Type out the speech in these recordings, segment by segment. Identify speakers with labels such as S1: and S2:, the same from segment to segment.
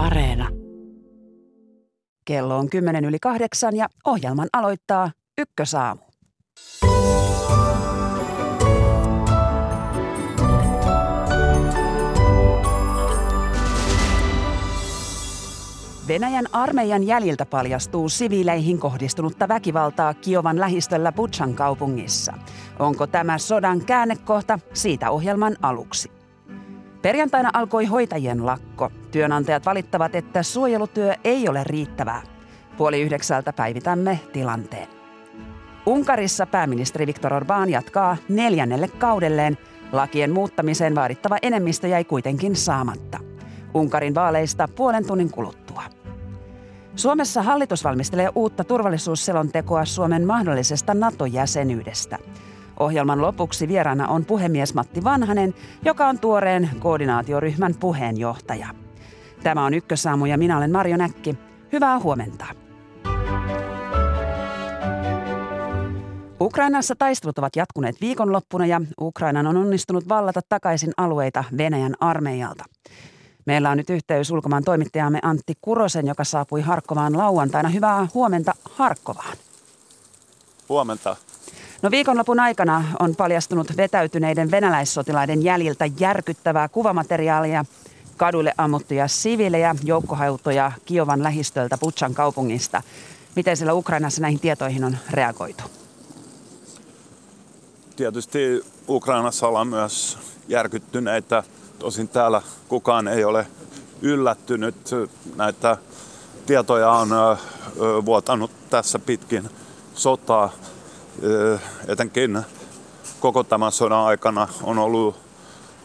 S1: Areena.
S2: Kello on kymmenen yli kahdeksan ja ohjelman aloittaa Ykkösaamu. Venäjän armeijan jäljiltä paljastuu siviileihin kohdistunutta väkivaltaa Kiovan lähistöllä Butchan kaupungissa. Onko tämä sodan käännekohta? Siitä ohjelman aluksi. Perjantaina alkoi hoitajien lakko. Työnantajat valittavat, että suojelutyö ei ole riittävää. Puoli yhdeksältä päivitämme tilanteen. Unkarissa pääministeri Viktor Orbán jatkaa neljännelle kaudelleen. Lakien muuttamiseen vaadittava enemmistö jäi kuitenkin saamatta. Unkarin vaaleista puolen tunnin kuluttua. Suomessa hallitus valmistelee uutta turvallisuusselontekoa Suomen mahdollisesta NATO-jäsenyydestä. Ohjelman lopuksi vieraana on puhemies Matti Vanhanen, joka on tuoreen koordinaatioryhmän puheenjohtaja. Tämä on Ykkösaamu ja minä olen Marjo Näkki. Hyvää huomenta. Ukrainassa taistelut ovat jatkuneet viikonloppuna ja Ukrainan on onnistunut vallata takaisin alueita Venäjän armeijalta. Meillä on nyt yhteys ulkomaan toimittajamme Antti Kurosen, joka saapui Harkkovaan lauantaina. Hyvää huomenta Harkkovaan.
S3: Huomenta.
S2: No viikonlopun aikana on paljastunut vetäytyneiden venäläissotilaiden jäljiltä järkyttävää kuvamateriaalia, kaduille ammuttuja siviilejä, joukkohautoja Kiovan lähistöltä Butchan kaupungista. Miten siellä Ukrainassa näihin tietoihin on reagoitu?
S3: Tietysti Ukrainassa ollaan myös järkyttyneitä. Tosin täällä kukaan ei ole yllättynyt. Näitä tietoja on vuotanut tässä pitkin sotaa etenkin koko tämän sodan aikana on ollut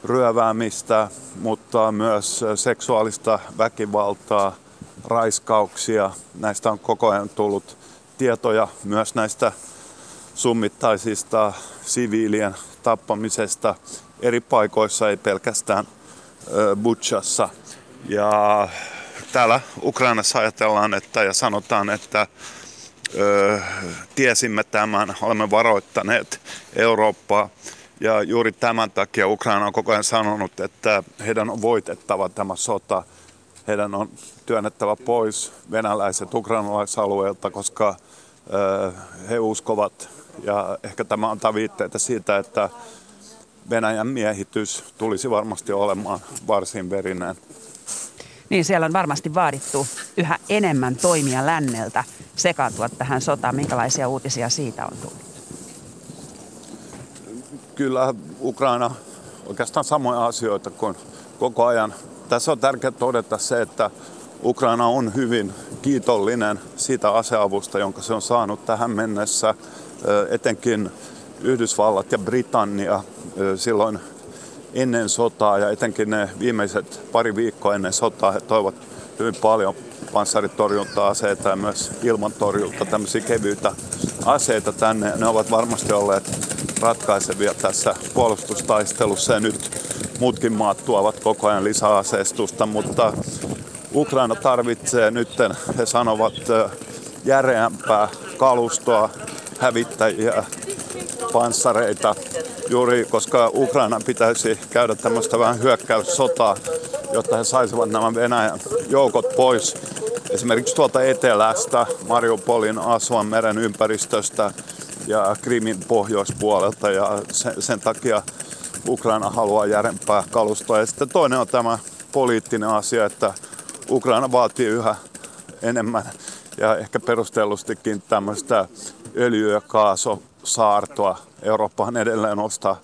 S3: ryöväämistä, mutta myös seksuaalista väkivaltaa, raiskauksia. Näistä on koko ajan tullut tietoja myös näistä summittaisista siviilien tappamisesta eri paikoissa, ei pelkästään Butchassa. Ja täällä Ukrainassa ajatellaan että, ja sanotaan, että ö, tiesimme tämän, olemme varoittaneet Eurooppaa. Ja juuri tämän takia Ukraina on koko ajan sanonut, että heidän on voitettava tämä sota. Heidän on työnnettävä pois venäläiset ukrainalaisalueilta, koska ö, he uskovat, ja ehkä tämä antaa viitteitä siitä, että Venäjän miehitys tulisi varmasti olemaan varsin verinen.
S2: Niin, siellä on varmasti vaadittu yhä enemmän toimia länneltä sekaantua tähän sotaan. Minkälaisia uutisia siitä on tullut?
S3: Kyllä Ukraina oikeastaan samoja asioita kuin koko ajan. Tässä on tärkeää todeta se, että Ukraina on hyvin kiitollinen siitä aseavusta, jonka se on saanut tähän mennessä. Etenkin Yhdysvallat ja Britannia silloin ennen sotaa ja etenkin ne viimeiset pari viikkoa ennen sotaa he toivat hyvin paljon panssaritorjunta-aseita ja myös ilmantorjunta, tämmöisiä kevyitä aseita tänne. Ne ovat varmasti olleet ratkaisevia tässä puolustustaistelussa ja nyt muutkin maat tuovat koko ajan lisäaseistusta, mutta Ukraina tarvitsee nyt, he sanovat, järeämpää kalustoa, hävittäjiä, panssareita, juuri koska Ukraina pitäisi käydä tämmöistä vähän hyökkäyssotaa, jotta he saisivat nämä Venäjän joukot pois esimerkiksi tuolta etelästä, Mariupolin Asuan meren ympäristöstä ja Krimin pohjoispuolelta ja sen, sen takia Ukraina haluaa järempää kalustoa. Ja sitten toinen on tämä poliittinen asia, että Ukraina vaatii yhä enemmän ja ehkä perustellustikin tämmöistä öljy- ja kaasusaartoa. Eurooppahan edelleen ostaa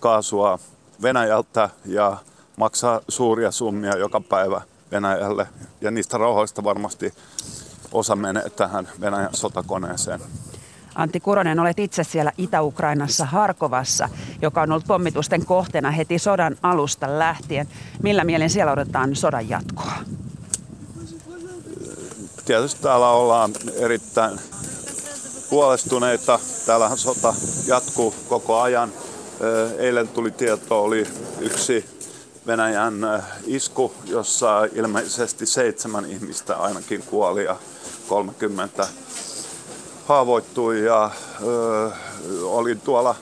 S3: kaasua Venäjältä ja maksaa suuria summia joka päivä Venäjälle. Ja niistä rahoista varmasti osa menee tähän Venäjän sotakoneeseen.
S2: Antti Kuronen, olet itse siellä Itä-Ukrainassa Harkovassa, joka on ollut pommitusten kohteena heti sodan alusta lähtien. Millä mielin siellä odotetaan sodan jatkoa?
S3: Tietysti täällä ollaan erittäin huolestuneita. Täällähän sota jatkuu koko ajan. Eilen tuli tieto, oli yksi Venäjän isku, jossa ilmeisesti seitsemän ihmistä ainakin kuoli ja 30 haavoittui. Ja oli tuolla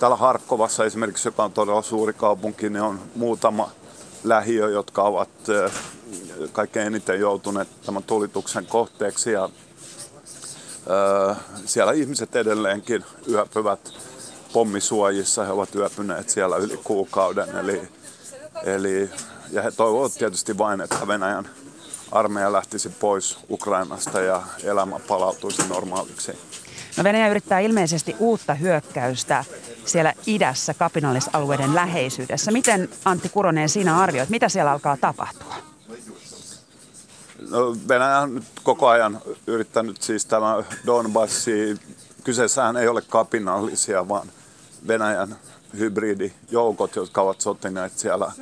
S3: täällä Harkkovassa esimerkiksi, joka on todella suuri kaupunki, niin on muutama lähiö, jotka ovat kaikkein eniten joutuneet tämän tulituksen kohteeksi ja siellä ihmiset edelleenkin yöpyvät pommisuojissa. He ovat yöpyneet siellä yli kuukauden. Eli, eli, ja he toivovat tietysti vain, että Venäjän armeija lähtisi pois Ukrainasta ja elämä palautuisi normaaliksi.
S2: No Venäjä yrittää ilmeisesti uutta hyökkäystä siellä idässä kapinallisalueiden läheisyydessä. Miten Antti Kuronen siinä arvioit, mitä siellä alkaa tapahtua?
S3: No, Venäjä on koko ajan yrittänyt siis tämä Donbassi, kyseessähän ei ole kapinallisia, vaan Venäjän hybridijoukot, jotka ovat sotineet siellä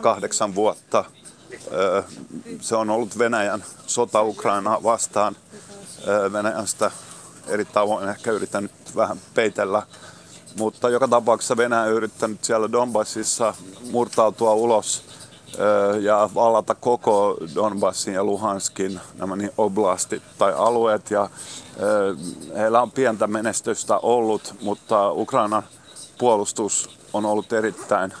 S3: kahdeksan vuotta. Se on ollut Venäjän sota Ukrainaa vastaan. Venäjän sitä eri tavoin ehkä yrittänyt vähän peitellä. Mutta joka tapauksessa Venäjä on yrittänyt siellä Donbassissa murtautua ulos ja vallata koko Donbassin ja Luhanskin nämä niin oblastit tai alueet. Ja heillä on pientä menestystä ollut, mutta Ukrainan puolustus on ollut erittäin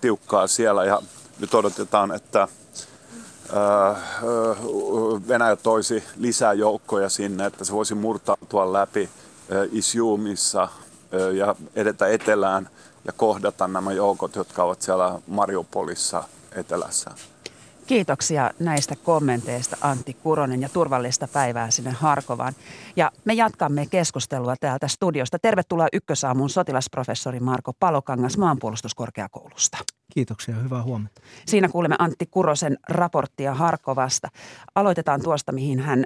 S3: tiukkaa siellä ja nyt odotetaan, että Venäjä toisi lisää joukkoja sinne, että se voisi murtautua läpi Isiumissa ja edetä etelään ja kohdata nämä joukot, jotka ovat siellä Mariupolissa etelässä.
S2: Kiitoksia näistä kommenteista Antti Kuronen ja turvallista päivää sinne Harkovaan. Ja me jatkamme keskustelua täältä studiosta. Tervetuloa Ykkösaamun sotilasprofessori Marko Palokangas maanpuolustuskorkeakoulusta.
S1: Kiitoksia, hyvää huomenta.
S2: Siinä kuulemme Antti Kurosen raporttia Harkovasta. Aloitetaan tuosta, mihin hän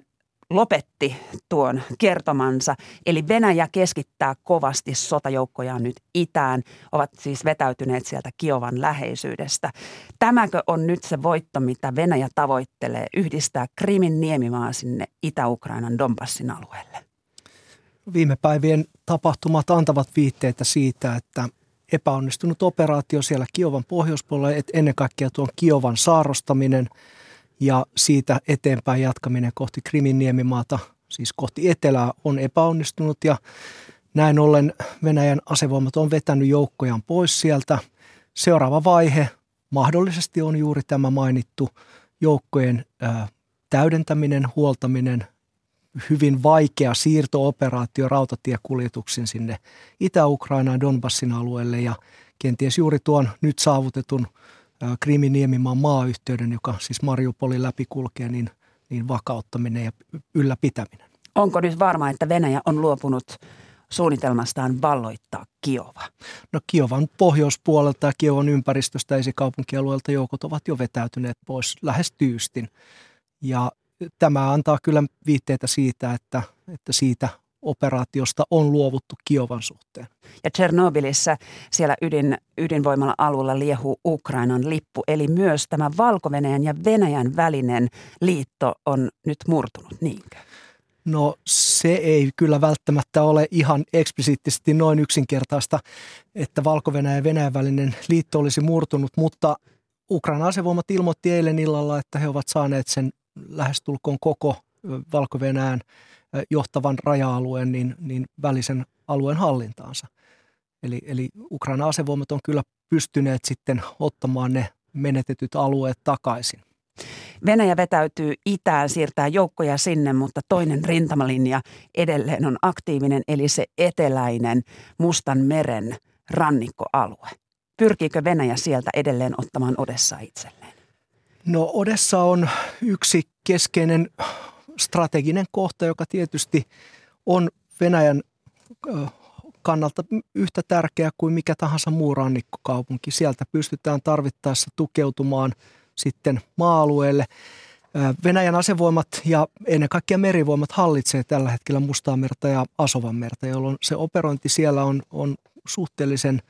S2: lopetti tuon kertomansa. Eli Venäjä keskittää kovasti sotajoukkojaan nyt itään, ovat siis vetäytyneet sieltä Kiovan läheisyydestä. Tämäkö on nyt se voitto, mitä Venäjä tavoittelee, yhdistää Krimin niemimaa sinne Itä-Ukrainan Donbassin alueelle?
S1: Viime päivien tapahtumat antavat viitteitä siitä, että epäonnistunut operaatio siellä Kiovan pohjoispuolella, ennen kaikkea tuon Kiovan saarostaminen – ja siitä eteenpäin jatkaminen kohti Krimin niemimaata, siis kohti etelää, on epäonnistunut ja näin ollen Venäjän asevoimat on vetänyt joukkojaan pois sieltä. Seuraava vaihe mahdollisesti on juuri tämä mainittu joukkojen ää, täydentäminen, huoltaminen, hyvin vaikea siirtooperaatio rautatiekuljetuksin sinne Itä-Ukrainaan Donbassin alueelle ja kenties juuri tuon nyt saavutetun – Krimin niemimaan maayhteyden, joka siis Mariupolin läpi kulkee, niin, niin vakauttaminen ja ylläpitäminen.
S2: Onko nyt varma, että Venäjä on luopunut suunnitelmastaan valloittaa Kiova?
S1: No Kiovan pohjoispuolelta ja Kiovan ympäristöstä esikaupunkialueelta joukot ovat jo vetäytyneet pois lähes tyystin. Ja tämä antaa kyllä viitteitä siitä, että, että siitä operaatiosta on luovuttu Kiovan suhteen.
S2: Ja Tchernobylissa siellä ydin, ydinvoimalla alueella liehuu Ukrainan lippu, eli myös tämä valko ja Venäjän välinen liitto on nyt murtunut, niinkö?
S1: No se ei kyllä välttämättä ole ihan eksplisiittisesti noin yksinkertaista, että valko ja Venäjän välinen liitto olisi murtunut, mutta Ukrainan asevoimat ilmoitti eilen illalla, että he ovat saaneet sen lähestulkoon koko valko johtavan raja-alueen niin, niin välisen alueen hallintaansa. Eli, eli Ukraina asevoimat on kyllä pystyneet sitten ottamaan ne menetetyt alueet takaisin.
S2: Venäjä vetäytyy itään, siirtää joukkoja sinne, mutta toinen rintamalinja edelleen on aktiivinen, eli se eteläinen Mustan meren rannikkoalue. Pyrkiikö Venäjä sieltä edelleen ottamaan Odessa itselleen?
S1: No Odessa on yksi keskeinen strateginen kohta, joka tietysti on Venäjän kannalta yhtä tärkeä kuin mikä tahansa muu rannikkokaupunki. Sieltä pystytään tarvittaessa tukeutumaan sitten maa-alueelle. Venäjän asevoimat ja ennen kaikkea merivoimat hallitsee tällä hetkellä Mustaamerta ja Asovanmerta, jolloin se operointi siellä on, on suhteellisen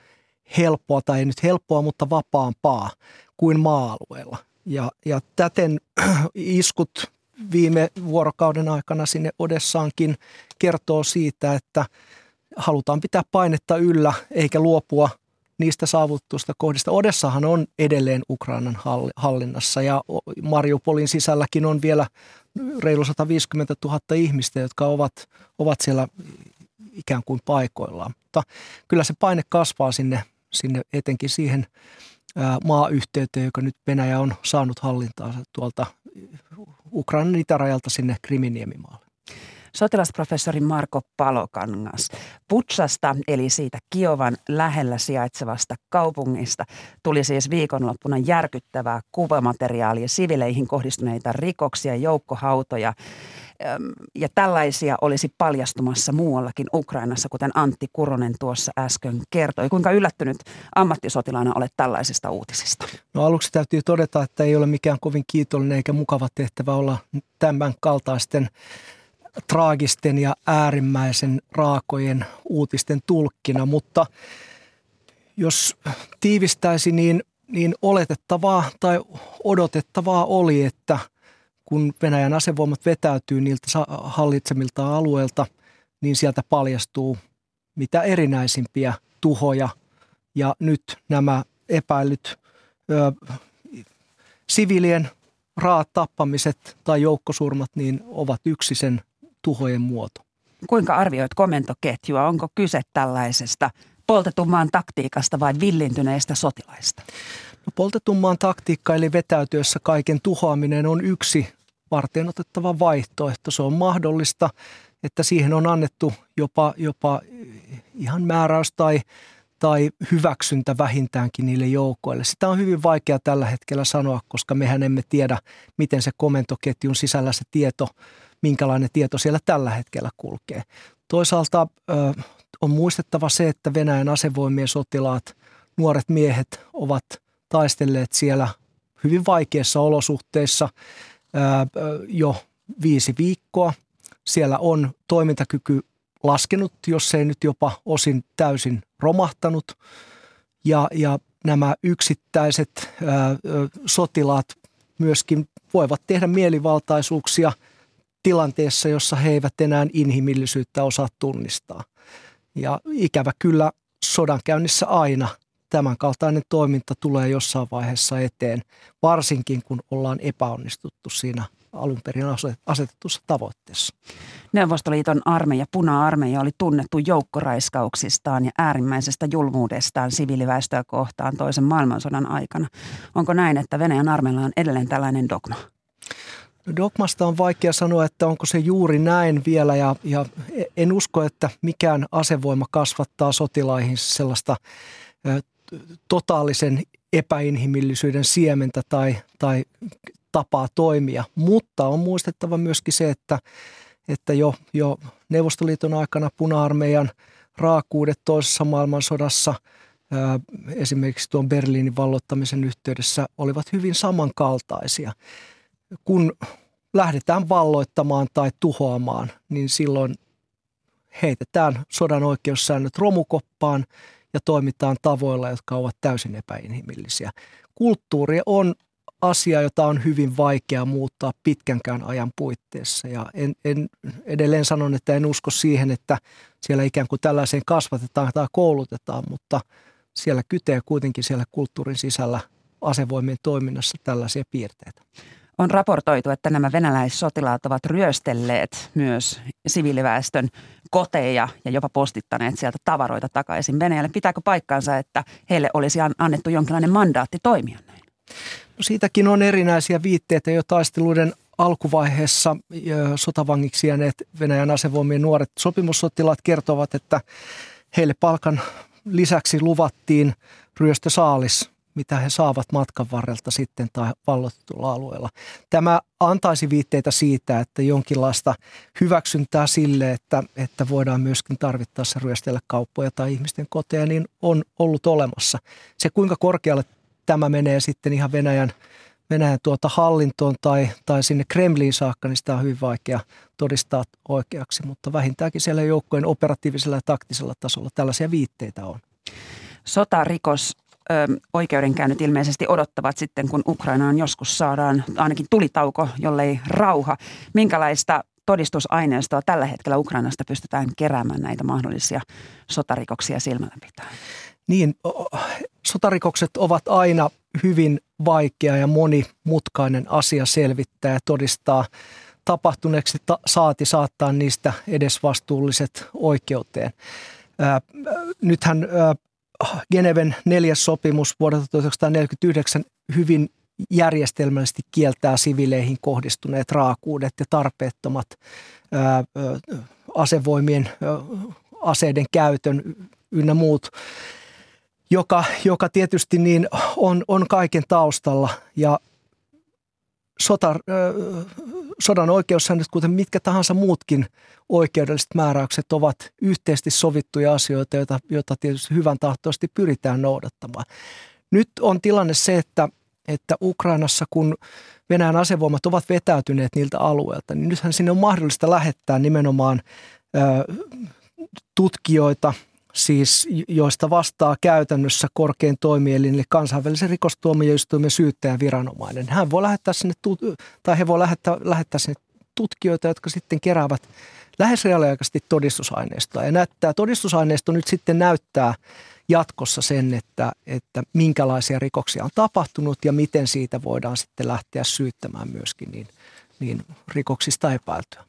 S1: helppoa, tai ei nyt helppoa, mutta vapaampaa kuin maa-alueella. Ja, ja täten iskut viime vuorokauden aikana sinne Odessaankin kertoo siitä, että halutaan pitää painetta yllä eikä luopua niistä saavutusta kohdista. Odessahan on edelleen Ukrainan hallinnassa ja Mariupolin sisälläkin on vielä reilu 150 000 ihmistä, jotka ovat, ovat siellä ikään kuin paikoillaan. Mutta kyllä se paine kasvaa sinne, sinne etenkin siihen maayhteyteen, joka nyt Venäjä on saanut hallintaansa tuolta Ukrainan itärajalta sinne Kriminiemimaalle.
S2: Sotilasprofessori Marko Palokangas. Putsasta eli siitä Kiovan lähellä sijaitsevasta kaupungista tuli siis viikonloppuna järkyttävää kuvamateriaalia, sivileihin kohdistuneita rikoksia, joukkohautoja ja tällaisia olisi paljastumassa muuallakin Ukrainassa, kuten Antti Kuronen tuossa äsken kertoi. Kuinka yllättynyt ammattisotilaana olet tällaisista uutisista?
S1: No aluksi täytyy todeta, että ei ole mikään kovin kiitollinen eikä mukava tehtävä olla tämän kaltaisten traagisten ja äärimmäisen raakojen uutisten tulkkina, mutta jos tiivistäisi, niin, niin oletettavaa tai odotettavaa oli, että kun Venäjän asevoimat vetäytyy niiltä hallitsemilta alueilta, niin sieltä paljastuu mitä erinäisimpiä tuhoja. Ja nyt nämä epäilyt ö, sivilien raat tappamiset tai joukkosurmat niin ovat yksi sen tuhojen muoto.
S2: Kuinka arvioit komentoketjua? Onko kyse tällaisesta poltetummaan taktiikasta vai villintyneistä sotilaista?
S1: No, poltetummaan taktiikka eli vetäytyessä kaiken tuhoaminen on yksi varten otettava vaihtoehto. Se on mahdollista, että siihen on annettu jopa, jopa ihan määräys tai, tai hyväksyntä vähintäänkin niille joukoille. Sitä on hyvin vaikea tällä hetkellä sanoa, koska mehän emme tiedä, miten se komentoketjun sisällä se tieto – minkälainen tieto siellä tällä hetkellä kulkee. Toisaalta ö, on muistettava se, että Venäjän asevoimien sotilaat, nuoret miehet ovat taistelleet siellä hyvin vaikeissa olosuhteissa jo viisi viikkoa. Siellä on toimintakyky laskenut, jos ei nyt jopa osin täysin romahtanut. Ja, ja nämä yksittäiset sotilaat myöskin voivat tehdä mielivaltaisuuksia – tilanteessa, jossa he eivät enää inhimillisyyttä osaa tunnistaa. Ja ikävä kyllä sodan käynnissä tämänkaltainen toiminta tulee jossain vaiheessa eteen, varsinkin kun ollaan epäonnistuttu siinä alun perin asetetussa tavoitteessa.
S2: Neuvostoliiton armeija, puna-armeija, oli tunnettu joukkoraiskauksistaan ja äärimmäisestä julmuudestaan siviiliväestöä kohtaan toisen maailmansodan aikana. Onko näin, että Venäjän armeilla on edelleen tällainen dogma?
S1: Dogmasta on vaikea sanoa, että onko se juuri näin vielä ja, ja en usko, että mikään asevoima kasvattaa sotilaihin sellaista totaalisen epäinhimillisyyden siementä tai, tai tapaa toimia. Mutta on muistettava myöskin se, että, että jo, jo Neuvostoliiton aikana puna-armeijan raakuudet toisessa maailmansodassa esimerkiksi tuon Berliinin vallottamisen yhteydessä olivat hyvin samankaltaisia kun lähdetään valloittamaan tai tuhoamaan, niin silloin heitetään sodan oikeussäännöt romukoppaan ja toimitaan tavoilla, jotka ovat täysin epäinhimillisiä. Kulttuuri on asia, jota on hyvin vaikea muuttaa pitkänkään ajan puitteissa. Ja en, en, edelleen sanon, että en usko siihen, että siellä ikään kuin tällaiseen kasvatetaan tai koulutetaan, mutta siellä kytee kuitenkin siellä kulttuurin sisällä asevoimien toiminnassa tällaisia piirteitä.
S2: On raportoitu, että nämä venäläissotilaat ovat ryöstelleet myös siviiliväestön koteja ja jopa postittaneet sieltä tavaroita takaisin Venäjälle. Pitääkö paikkaansa, että heille olisi annettu jonkinlainen mandaatti toimia näin?
S1: No siitäkin on erinäisiä viitteitä jo taisteluiden alkuvaiheessa sotavangiksi jääneet Venäjän asevoimien nuoret sopimussotilaat kertovat, että heille palkan lisäksi luvattiin ryöstösaalis mitä he saavat matkan varrelta sitten tai vallotetulla alueella. Tämä antaisi viitteitä siitä, että jonkinlaista hyväksyntää sille, että, että voidaan myöskin tarvittaessa ryöstellä kauppoja tai ihmisten koteja, niin on ollut olemassa. Se kuinka korkealle tämä menee sitten ihan Venäjän, Venäjän tuota hallintoon tai, tai sinne Kremliin saakka, niin sitä on hyvin vaikea todistaa oikeaksi, mutta vähintäänkin siellä joukkojen operatiivisella ja taktisella tasolla tällaisia viitteitä on.
S2: Sotarikos oikeudenkäynnit ilmeisesti odottavat sitten, kun Ukrainaan joskus saadaan ainakin tulitauko, jollei rauha. Minkälaista todistusaineistoa tällä hetkellä Ukrainasta pystytään keräämään näitä mahdollisia sotarikoksia silmällä pitää?
S1: Niin, sotarikokset ovat aina hyvin vaikea ja monimutkainen asia selvittää ja todistaa tapahtuneeksi ta- saati saattaa niistä edesvastuulliset oikeuteen. Ää, nythän ää, Geneven neljäs sopimus vuodelta 1949 hyvin järjestelmällisesti kieltää sivileihin kohdistuneet raakuudet ja tarpeettomat asevoimien aseiden käytön ynnä muut, joka, joka tietysti niin on, on kaiken taustalla. Ja sota, sodan oikeussäännöt, kuten mitkä tahansa muutkin oikeudelliset määräykset, ovat yhteisesti sovittuja asioita, joita, joita tietysti hyvän tahtoisesti pyritään noudattamaan. Nyt on tilanne se, että, että Ukrainassa, kun Venäjän asevoimat ovat vetäytyneet niiltä alueilta, niin nythän sinne on mahdollista lähettää nimenomaan ö, tutkijoita – siis joista vastaa käytännössä korkein toimielin, eli kansainvälisen rikostuomioistuimen syyttäjäviranomainen. Hän voi lähettää sinne, tai he voi lähettää, lähettää sinne tutkijoita, jotka sitten keräävät lähes reaaliaikaisesti todistusaineistoa. Ja tämä todistusaineisto nyt sitten näyttää jatkossa sen, että, että minkälaisia rikoksia on tapahtunut ja miten siitä voidaan sitten lähteä syyttämään myöskin niin, niin rikoksista epäiltyä.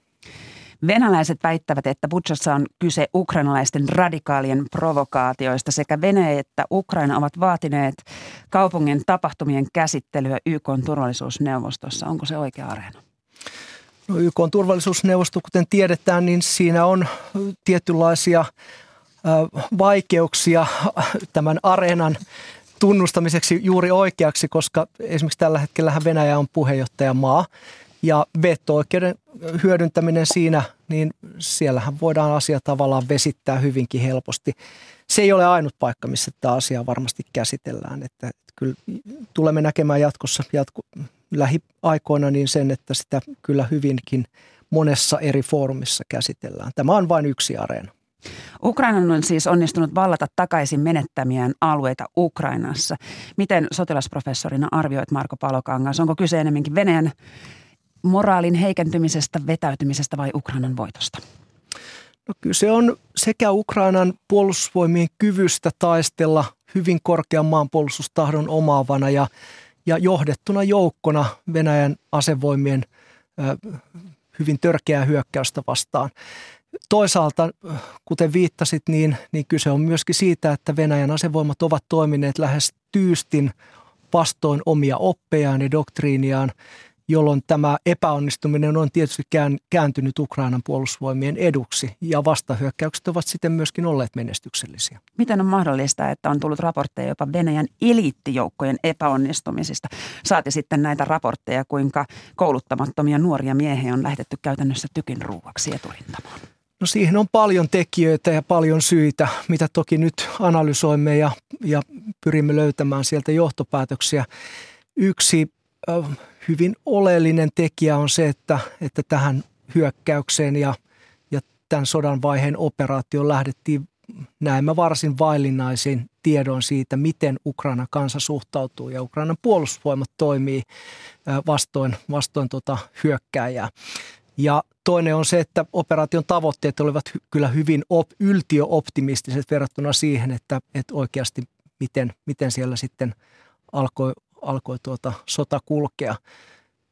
S2: Venäläiset väittävät, että Butchassa on kyse ukrainalaisten radikaalien provokaatioista. Sekä Venäjä että Ukraina ovat vaatineet kaupungin tapahtumien käsittelyä YK turvallisuusneuvostossa. Onko se oikea areena?
S1: No YK on turvallisuusneuvosto, kuten tiedetään, niin siinä on tietynlaisia vaikeuksia tämän areenan tunnustamiseksi juuri oikeaksi, koska esimerkiksi tällä hetkellä Venäjä on puheenjohtajamaa ja veto-oikeuden hyödyntäminen siinä, niin siellähän voidaan asia tavallaan vesittää hyvinkin helposti. Se ei ole ainut paikka, missä tämä asia varmasti käsitellään. Että kyllä tulemme näkemään jatkossa jatko, lähiaikoina niin sen, että sitä kyllä hyvinkin monessa eri foorumissa käsitellään. Tämä on vain yksi areena.
S2: Ukraina on siis onnistunut vallata takaisin menettämiään alueita Ukrainassa. Miten sotilasprofessorina arvioit Marko Palokangas? Onko kyse enemmänkin Venäjän moraalin heikentymisestä, vetäytymisestä vai Ukrainan voitosta?
S1: No kyllä se on sekä Ukrainan puolustusvoimien kyvystä taistella hyvin korkean maanpuolustustahdon omaavana ja, ja johdettuna joukkona Venäjän asevoimien ö, hyvin törkeää hyökkäystä vastaan. Toisaalta, kuten viittasit, niin, niin kyse on myöskin siitä, että Venäjän asevoimat ovat toimineet lähes tyystin vastoin omia oppejaan ja doktriiniaan jolloin tämä epäonnistuminen on tietysti kääntynyt Ukrainan puolustusvoimien eduksi ja vastahyökkäykset ovat sitten myöskin olleet menestyksellisiä.
S2: Miten on mahdollista, että on tullut raportteja jopa Venäjän eliittijoukkojen epäonnistumisista? Saati sitten näitä raportteja, kuinka kouluttamattomia nuoria miehiä on lähetetty käytännössä tykin ruuaksi eturintamaan.
S1: No siihen on paljon tekijöitä ja paljon syitä, mitä toki nyt analysoimme ja, ja pyrimme löytämään sieltä johtopäätöksiä. Yksi hyvin oleellinen tekijä on se, että, että tähän hyökkäykseen ja, ja tämän sodan vaiheen operaatioon lähdettiin näemme varsin vaillinaisin tiedon siitä, miten Ukraina kansa suhtautuu ja Ukrainan puolustusvoimat toimii vastoin, vastoin tuota hyökkääjää. Ja toinen on se, että operaation tavoitteet olivat kyllä hyvin op, yltiöoptimistiset verrattuna siihen, että, että oikeasti miten, miten siellä sitten alkoi alkoi tuota sota kulkea.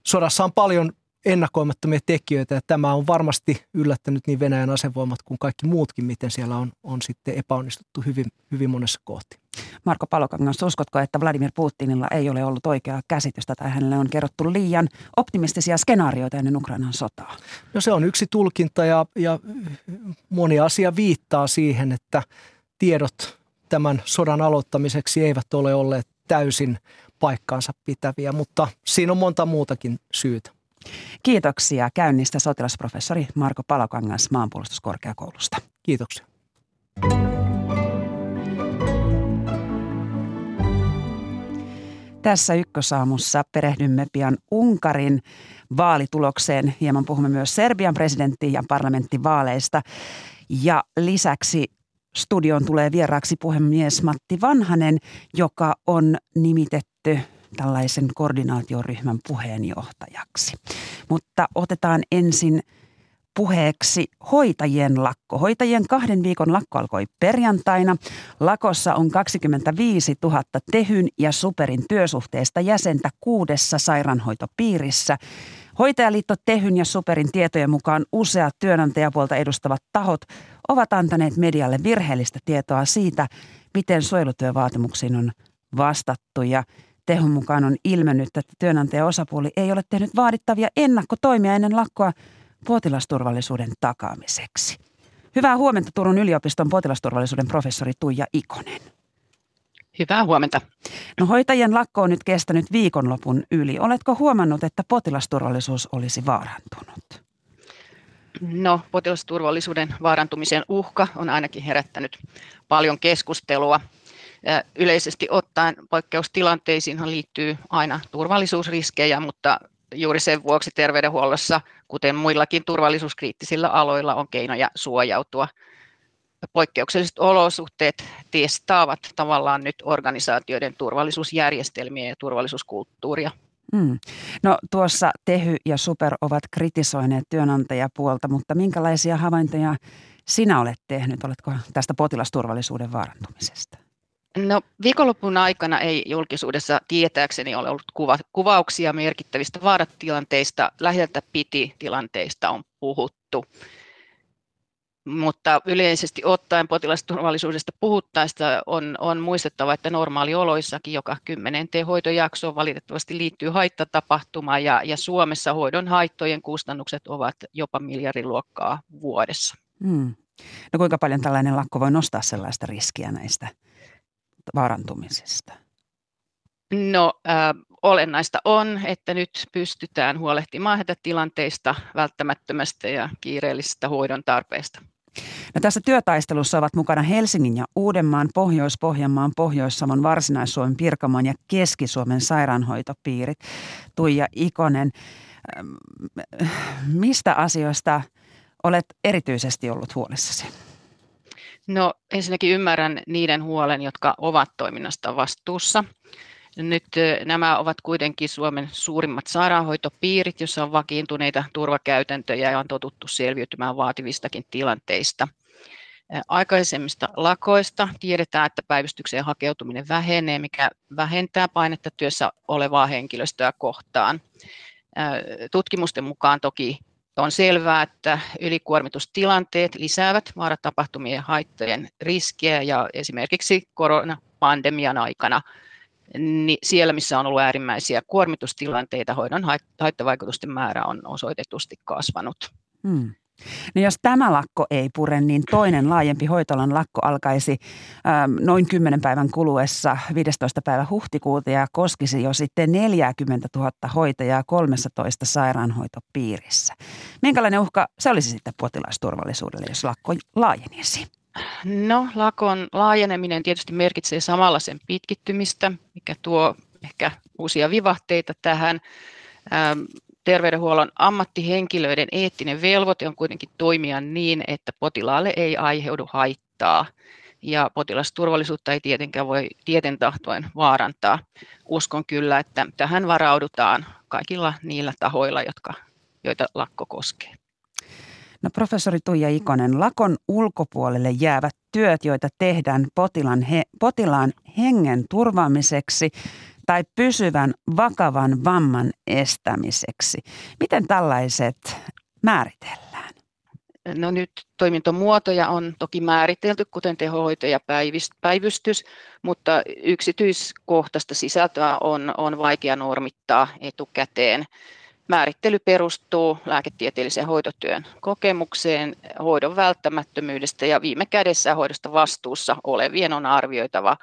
S1: Sodassa on paljon ennakoimattomia tekijöitä ja tämä on varmasti yllättänyt niin Venäjän asevoimat kuin kaikki muutkin, miten siellä on, on sitten epäonnistuttu hyvin, hyvin monessa kohti.
S2: Marko Palokangas, uskotko, että Vladimir Putinilla ei ole ollut oikeaa käsitystä tai hänelle on kerrottu liian optimistisia skenaarioita ennen Ukrainan sotaa?
S1: No se on yksi tulkinta ja, ja moni asia viittaa siihen, että tiedot tämän sodan aloittamiseksi eivät ole olleet täysin paikkaansa pitäviä, mutta siinä on monta muutakin syytä.
S2: Kiitoksia käynnistä sotilasprofessori Marko Palokangas maanpuolustuskorkeakoulusta.
S1: Kiitoksia.
S2: Tässä ykkösaamussa perehdymme pian Unkarin vaalitulokseen. Hieman puhumme myös Serbian presidentti- ja parlamenttivaaleista. Ja lisäksi Studioon tulee vieraaksi puhemies Matti Vanhanen, joka on nimitetty tällaisen koordinaatioryhmän puheenjohtajaksi. Mutta otetaan ensin puheeksi hoitajien lakko. Hoitajien kahden viikon lakko alkoi perjantaina. Lakossa on 25 000 tehyn ja superin työsuhteesta jäsentä kuudessa sairaanhoitopiirissä. Hoitajaliitto Tehyn ja Superin tietojen mukaan useat työnantajapuolta edustavat tahot ovat antaneet medialle virheellistä tietoa siitä, miten suojelutyövaatimuksiin on vastattu. Ja Tehun mukaan on ilmennyt, että työnantajaosapuoli ei ole tehnyt vaadittavia ennakkotoimia ennen lakkoa potilasturvallisuuden takaamiseksi. Hyvää huomenta Turun yliopiston potilasturvallisuuden professori Tuija Ikonen.
S4: Hyvää huomenta.
S2: No hoitajien lakko on nyt kestänyt viikonlopun yli. Oletko huomannut, että potilasturvallisuus olisi vaarantunut?
S4: No, potilasturvallisuuden vaarantumisen uhka on ainakin herättänyt paljon keskustelua. Yleisesti ottaen poikkeustilanteisiinhan liittyy aina turvallisuusriskejä, mutta juuri sen vuoksi terveydenhuollossa, kuten muillakin turvallisuuskriittisillä aloilla, on keinoja suojautua. Poikkeukselliset olosuhteet testaavat tavallaan nyt organisaatioiden turvallisuusjärjestelmiä ja turvallisuuskulttuuria. Mm.
S2: No tuossa Tehy ja Super ovat kritisoineet työnantajapuolta, mutta minkälaisia havaintoja sinä olet tehnyt? Oletko tästä potilasturvallisuuden vaarantumisesta?
S4: No viikonlopun aikana ei julkisuudessa tietääkseni ole ollut kuva, kuvauksia merkittävistä vaaratilanteista. Läheltä piti tilanteista on puhuttu. Mutta yleisesti ottaen potilasturvallisuudesta puhuttaessa on, on muistettava, että normaalioloissakin joka kymmenenteen hoitojaksoon valitettavasti liittyy haittatapahtuma ja, ja Suomessa hoidon haittojen kustannukset ovat jopa miljardiluokkaa vuodessa. Hmm.
S2: No kuinka paljon tällainen lakko voi nostaa sellaista riskiä näistä vaarantumisesta?
S4: No äh, olennaista on, että nyt pystytään huolehtimaan tilanteista välttämättömästä ja kiireellisestä hoidon tarpeesta.
S2: No tässä työtaistelussa ovat mukana Helsingin ja Uudenmaan, Pohjois-Pohjanmaan, Pohjois-Savon, Varsinais-Suomen, Pirkanmaan ja Keski-Suomen sairaanhoitopiirit. Tuija Ikonen, mistä asioista olet erityisesti ollut huolissasi?
S4: No ensinnäkin ymmärrän niiden huolen, jotka ovat toiminnasta vastuussa. Nyt nämä ovat kuitenkin Suomen suurimmat sairaanhoitopiirit, joissa on vakiintuneita turvakäytäntöjä ja on totuttu selviytymään vaativistakin tilanteista. Aikaisemmista lakoista tiedetään, että päivystykseen hakeutuminen vähenee, mikä vähentää painetta työssä olevaa henkilöstöä kohtaan. Tutkimusten mukaan toki on selvää, että ylikuormitustilanteet lisäävät vaaratapahtumien haittojen riskiä ja esimerkiksi koronapandemian aikana niin siellä, missä on ollut äärimmäisiä kuormitustilanteita, hoidon haittavaikutusten määrä on osoitetusti kasvanut. Hmm.
S2: No jos tämä lakko ei pure, niin toinen laajempi hoitolan lakko alkaisi ähm, noin 10 päivän kuluessa 15. päivä huhtikuuta ja koskisi jo sitten 40 000 hoitajaa 13 sairaanhoitopiirissä. Minkälainen uhka se olisi sitten potilasturvallisuudelle, jos lakko laajenisi?
S4: No, lakon laajeneminen tietysti merkitsee samalla sen pitkittymistä, mikä tuo ehkä uusia vivahteita tähän. Ähm, terveydenhuollon ammattihenkilöiden eettinen velvoite on kuitenkin toimia niin, että potilaalle ei aiheudu haittaa. Ja potilasturvallisuutta ei tietenkään voi tieten tahtoen vaarantaa. Uskon kyllä, että tähän varaudutaan kaikilla niillä tahoilla, jotka, joita lakko koskee.
S2: No professori Tuija Ikonen, lakon ulkopuolelle jäävät työt, joita tehdään potilaan, he, potilaan hengen turvaamiseksi tai pysyvän vakavan vamman estämiseksi. Miten tällaiset määritellään?
S4: No nyt toimintomuotoja on toki määritelty, kuten tehohoito ja päivystys, mutta yksityiskohtaista sisältöä on, on vaikea normittaa etukäteen. Määrittely perustuu lääketieteellisen hoitotyön kokemukseen, hoidon välttämättömyydestä ja viime kädessä hoidosta vastuussa olevien on arvioitava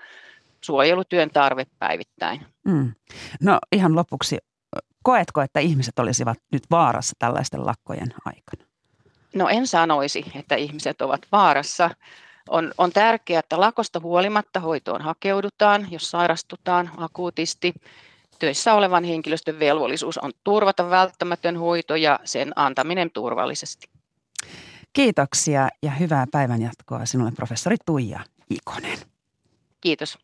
S4: suojelutyön tarve päivittäin. Mm.
S2: No ihan lopuksi, koetko, että ihmiset olisivat nyt vaarassa tällaisten lakkojen aikana?
S4: No en sanoisi, että ihmiset ovat vaarassa. On, on tärkeää, että lakosta huolimatta hoitoon hakeudutaan, jos sairastutaan akuutisti Töissä olevan henkilöstön velvollisuus on turvata välttämätön hoito ja sen antaminen turvallisesti.
S2: Kiitoksia ja hyvää päivänjatkoa sinulle professori Tuija Ikonen.
S4: Kiitos.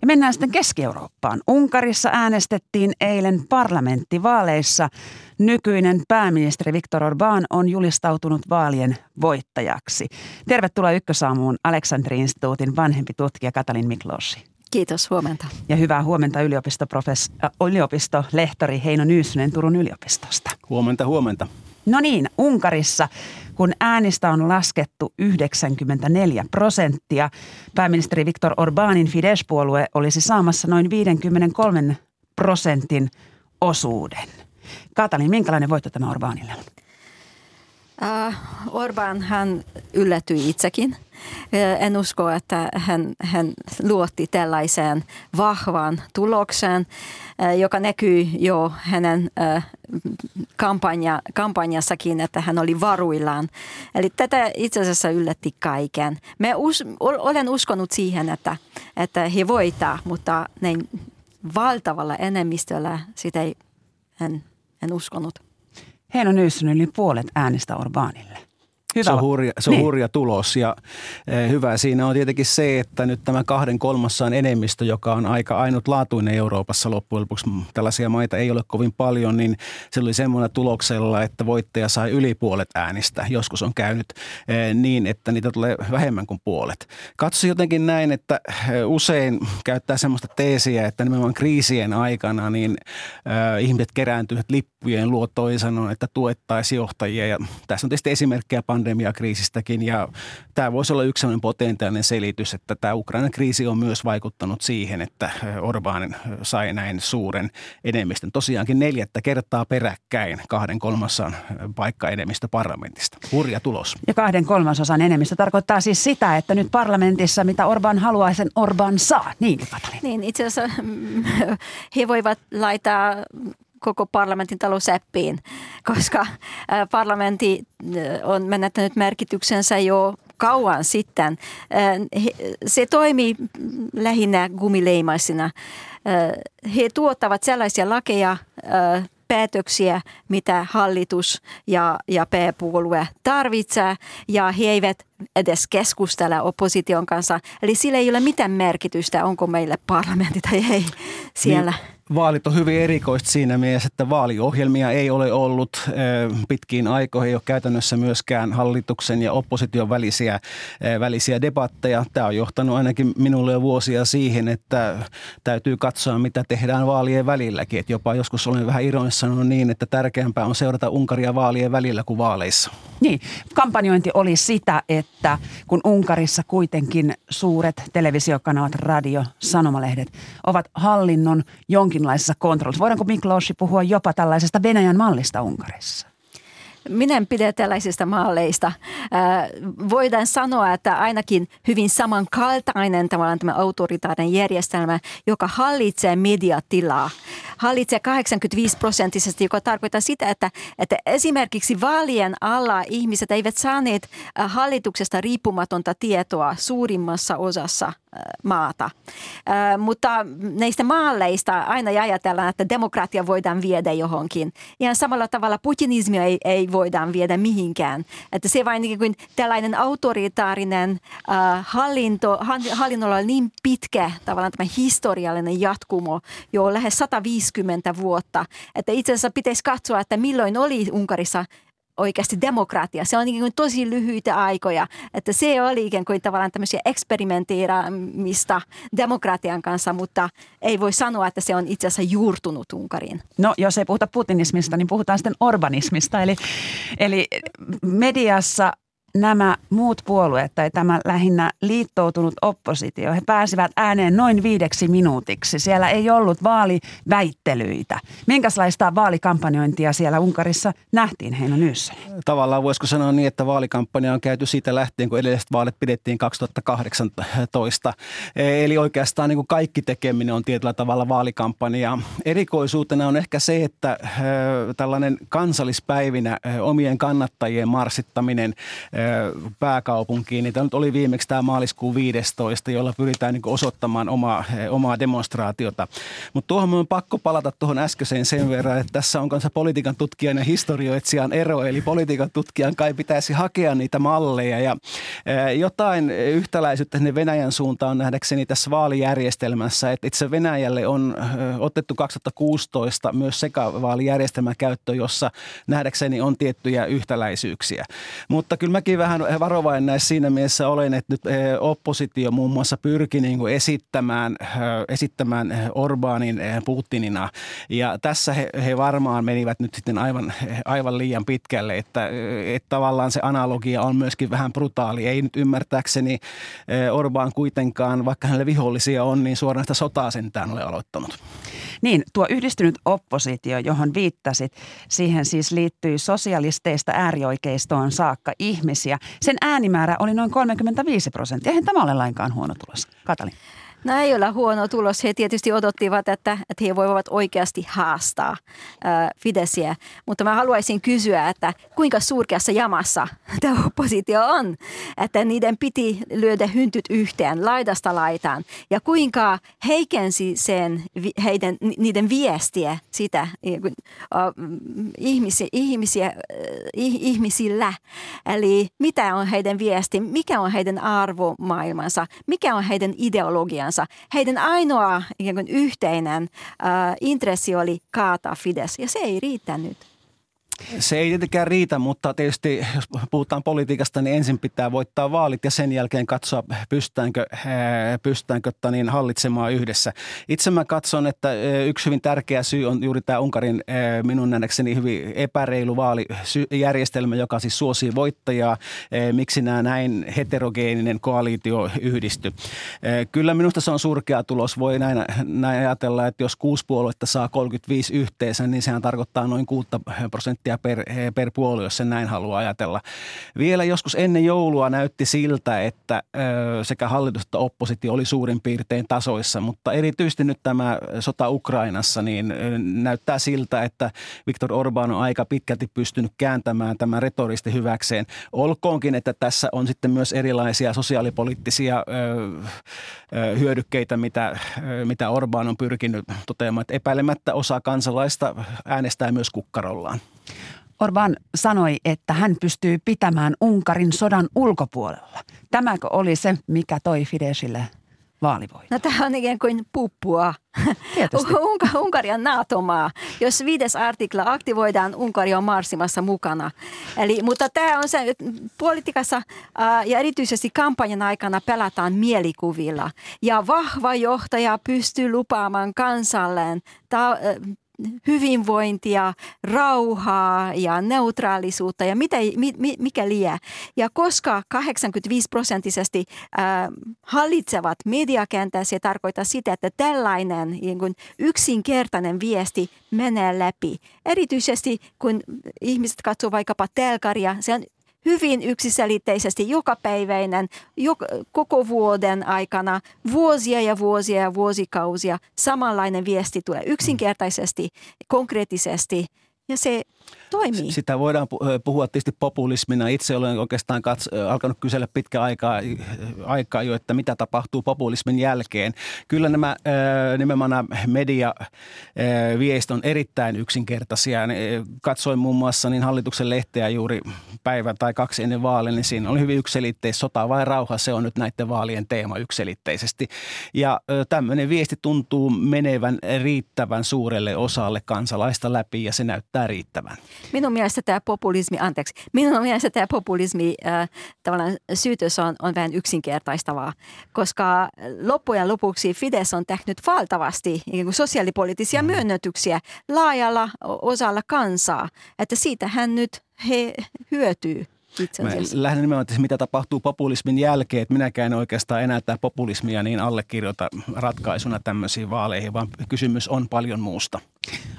S2: Ja mennään sitten Keski-Eurooppaan. Unkarissa äänestettiin eilen parlamenttivaaleissa. Nykyinen pääministeri Viktor Orbán on julistautunut vaalien voittajaksi. Tervetuloa Ykkösaamuun Aleksandri-instituutin vanhempi tutkija Katalin Miklosi.
S5: Kiitos, huomenta.
S2: Ja hyvää huomenta yliopistoprofes- äh, yliopistolehtori Heino Nyyssinen Turun yliopistosta.
S6: Huomenta, huomenta.
S2: No niin, Unkarissa kun äänistä on laskettu 94 prosenttia, pääministeri Viktor Orbanin Fidesz-puolue olisi saamassa noin 53 prosentin osuuden. Katalin, minkälainen voitto tämä Orbanille on?
S5: Uh, Orban hän yllätyi itsekin. Uh, en usko, että hän, hän luotti tällaiseen vahvaan tulokseen, uh, joka näkyy jo hänen uh, kampanja, kampanjassakin, että hän oli varuillaan. Eli tätä itse asiassa yllätti kaiken. Me us, olen uskonut siihen, että, että he voittaa, mutta näin valtavalla enemmistöllä sitä ei, en, en uskonut.
S2: Heino Nyssynen yli puolet äänestä Orbanille.
S6: Hyvä. Se on hurja, se on niin. hurja tulos ja e, hyvä siinä on tietenkin se, että nyt tämä kahden kolmassaan enemmistö, joka on aika ainutlaatuinen Euroopassa loppujen lopuksi, tällaisia maita ei ole kovin paljon, niin se oli semmoinen tuloksella, että voittaja sai yli puolet äänistä. Joskus on käynyt e, niin, että niitä tulee vähemmän kuin puolet. Katso jotenkin näin, että e, usein käyttää semmoista teesiä, että nimenomaan kriisien aikana niin äh, ihmiset kerääntyvät lippujen luo toisanon, että tuettaisiin johtajia ja tässä on tietysti esimerkkejä pandemiakriisistäkin ja tämä voisi olla yksi sellainen potentiaalinen selitys, että tämä Ukrainan kriisi on myös vaikuttanut siihen, että Orbán sai näin suuren enemmistön. Tosiaankin neljättä kertaa peräkkäin kahden kolmasosan paikka-enemmistö parlamentista. Hurja tulos.
S2: Ja kahden kolmasosan enemmistö tarkoittaa siis sitä, että nyt parlamentissa, mitä Orban haluaa, sen Orban saa. Niin, Katalin.
S5: Niin, itse asiassa he voivat laittaa koko parlamentin talo säppiin, koska parlamentti on menettänyt merkityksensä jo kauan sitten. Se toimii lähinnä gumileimaisina. He tuottavat sellaisia lakeja, päätöksiä, mitä hallitus ja, ja pääpuolue tarvitsee, ja he eivät edes keskustella opposition kanssa. Eli sillä ei ole mitään merkitystä, onko meille parlamentti tai ei siellä. Niin
S6: vaalit on hyvin erikoista siinä mielessä, että vaaliohjelmia ei ole ollut pitkiin aikoihin. Ei ole käytännössä myöskään hallituksen ja opposition välisiä, välisiä debatteja. Tämä on johtanut ainakin minulle jo vuosia siihen, että täytyy katsoa, mitä tehdään vaalien välilläkin. Et jopa joskus olen vähän ironissa sanonut niin, että tärkeämpää on seurata Unkaria vaalien välillä kuin vaaleissa.
S2: Niin, kampanjointi oli sitä, että kun Unkarissa kuitenkin suuret televisiokanavat, radio, sanomalehdet ovat hallinnon jonkin jonkinlaisessa kontrollissa. Voidaanko Miklossi puhua jopa tällaisesta Venäjän mallista Unkarissa?
S5: minä en pidä tällaisista malleista. Äh, voidaan sanoa, että ainakin hyvin samankaltainen tavallaan tämä autoritaarinen järjestelmä, joka hallitsee mediatilaa, hallitsee 85 prosenttisesti, joka tarkoittaa sitä, että, että esimerkiksi vaalien alla ihmiset eivät saaneet äh, hallituksesta riippumatonta tietoa suurimmassa osassa maata. Mutta näistä maalleista aina ajatellaan, että demokratia voidaan viedä johonkin. Ihan samalla tavalla putinismia ei, ei voidaan viedä mihinkään. Että se vain niin kuin tällainen autoritaarinen hallinto, hallinnolla on niin pitkä tavallaan tämä historiallinen jatkumo jo lähes 150 vuotta, että itse asiassa pitäisi katsoa, että milloin oli Unkarissa oikeasti demokratia. Se on niin kuin tosi lyhyitä aikoja, että se oli ikään kuin tavallaan tämmöisiä eksperimentoimista demokratian kanssa, mutta ei voi sanoa, että se on itse asiassa juurtunut Unkariin.
S2: No jos ei puhuta putinismista, niin puhutaan sitten urbanismista, eli, eli mediassa nämä muut puolueet tai tämä lähinnä liittoutunut oppositio, he pääsivät ääneen noin viideksi minuutiksi. Siellä ei ollut vaaliväittelyitä. Minkälaista vaalikampanjointia siellä Unkarissa nähtiin Heino Nyyssä?
S6: Tavallaan voisiko sanoa niin, että vaalikampanja on käyty siitä lähtien, kun edelliset vaalit pidettiin 2018. Eli oikeastaan niin kuin kaikki tekeminen on tietyllä tavalla vaalikampanja. Erikoisuutena on ehkä se, että tällainen kansallispäivinä omien kannattajien marssittaminen pääkaupunkiin. Niitä nyt oli viimeksi tämä maaliskuun 15, jolla pyritään niin osoittamaan omaa, omaa demonstraatiota. Mutta tuohon on pakko palata tuohon äskeiseen sen verran, että tässä on kanssa politiikan tutkijan ja historioitsijan ero. Eli politiikan tutkijan kai pitäisi hakea niitä malleja. Ja jotain yhtäläisyyttä sinne Venäjän suuntaan nähdäkseni tässä vaalijärjestelmässä, että itse Venäjälle on otettu 2016 myös sekavaalijärjestelmä käyttö, jossa nähdäkseni on tiettyjä yhtäläisyyksiä. Mutta kyllä mäkin mäkin vähän varovainen näissä siinä mielessä olen, että nyt oppositio muun muassa pyrki niin kuin esittämään, esittämään Orbaanin Putinina. Ja tässä he, he varmaan menivät nyt sitten aivan, aivan liian pitkälle, että, että tavallaan se analogia on myöskin vähän brutaali. Ei nyt ymmärtääkseni Orbán kuitenkaan, vaikka hänelle vihollisia on, niin suoraan sitä sotaa sentään ole aloittanut.
S2: Niin, tuo yhdistynyt oppositio, johon viittasit, siihen siis liittyy sosialisteista äärioikeistoon saakka ihmisiä. Sen äänimäärä oli noin 35 prosenttia. Eihän tämä ole lainkaan huono tulos. Katalin.
S5: No ei ole huono tulos. He tietysti odottivat, että, että he voivat oikeasti haastaa äh, Fidesiä. Mutta mä haluaisin kysyä, että kuinka surkeassa jamassa tämä oppositio on. Että niiden piti lyödä hyntyt yhteen laidasta laitaan. Ja kuinka heikensi sen heidän, niiden viestiä sitä äh, ihmisiä, ihmisiä, äh, ihmisillä. Eli mitä on heidän viesti, mikä on heidän arvomaailmansa, mikä on heidän ideologiansa kanssa. Heidän ainoa ikään kuin yhteinen äh, intressi oli kaataa Fides ja se ei riittänyt.
S6: Se ei tietenkään riitä, mutta tietysti jos puhutaan politiikasta, niin ensin pitää voittaa vaalit ja sen jälkeen katsoa, pystytäänkö, pystytäänkö niin hallitsemaan yhdessä. Itse mä katson, että yksi hyvin tärkeä syy on juuri tämä Unkarin minun nähdäkseni hyvin epäreilu vaalijärjestelmä, joka siis suosii voittajaa. Miksi nämä näin heterogeeninen koalitio yhdisty? Kyllä minusta se on surkea tulos. Voi näin, näin ajatella, että jos kuusi puoluetta saa 35 yhteensä, niin sehän tarkoittaa noin 6 prosenttia prosenttia per, per puolue, jos sen näin haluaa ajatella. Vielä joskus ennen joulua näytti siltä, että sekä hallitus että oppositio oli suurin piirtein tasoissa, mutta erityisesti nyt tämä sota Ukrainassa, niin näyttää siltä, että Viktor Orban on aika pitkälti pystynyt kääntämään tämän retoristi hyväkseen. Olkoonkin, että tässä on sitten myös erilaisia sosiaalipoliittisia hyödykkeitä, mitä, mitä Orban on pyrkinyt toteamaan, että epäilemättä osa kansalaista äänestää myös kukkarollaan.
S2: Orban sanoi, että hän pystyy pitämään Unkarin sodan ulkopuolella. Tämäkö oli se, mikä toi Fidesille vaalivoita?
S5: No tämä on ikään kuin puppua. Unkari on NATO-maa. Jos viides artikla aktivoidaan, Unkari on marssimassa mukana. Eli, mutta tämä on se, politiikassa ja erityisesti kampanjan aikana pelataan mielikuvilla. Ja vahva johtaja pystyy lupaamaan kansalleen ta- hyvinvointia, rauhaa ja neutraalisuutta ja mitä, mi, mikä liian. Ja koska 85 prosenttisesti äh, hallitsevat mediakentä, se tarkoittaa sitä, että tällainen niin kuin yksinkertainen viesti menee läpi. Erityisesti kun ihmiset katsovat vaikkapa telkaria, se on hyvin yksiselitteisesti jokapäiväinen, joka, koko vuoden aikana, vuosia ja vuosia ja vuosikausia, samanlainen viesti tulee yksinkertaisesti, konkreettisesti ja se toimii.
S6: Sitä voidaan puhua tietysti populismina. Itse olen oikeastaan kats- alkanut kysellä pitkä aikaa, aikaa jo, että mitä tapahtuu populismin jälkeen. Kyllä nämä nimenomaan media viest on erittäin yksinkertaisia. Katsoin muun muassa niin hallituksen lehteä juuri päivän tai kaksi ennen vaaleja, niin siinä oli hyvin yksilitteisesti sota vai rauha. Se on nyt näiden vaalien teema yksilitteisesti. Ja tämmöinen viesti tuntuu menevän riittävän suurelle osalle kansalaista läpi ja se näyttää riittävän.
S5: Minun mielestä tämä populismi, anteeksi, minun mielestä tämä populismi äh, tavallaan syytös on, on vähän yksinkertaistavaa, koska loppujen lopuksi Fides on tehnyt valtavasti niin sosiaalipoliittisia mm. myönnytyksiä laajalla osalla kansaa, että siitä hän nyt he hyötyy itse asiassa.
S6: Mä lähden nimenomaan, että mitä tapahtuu populismin jälkeen, että minäkään oikeastaan enää tämä populismia niin allekirjoita ratkaisuna tämmöisiin vaaleihin, vaan kysymys on paljon muusta.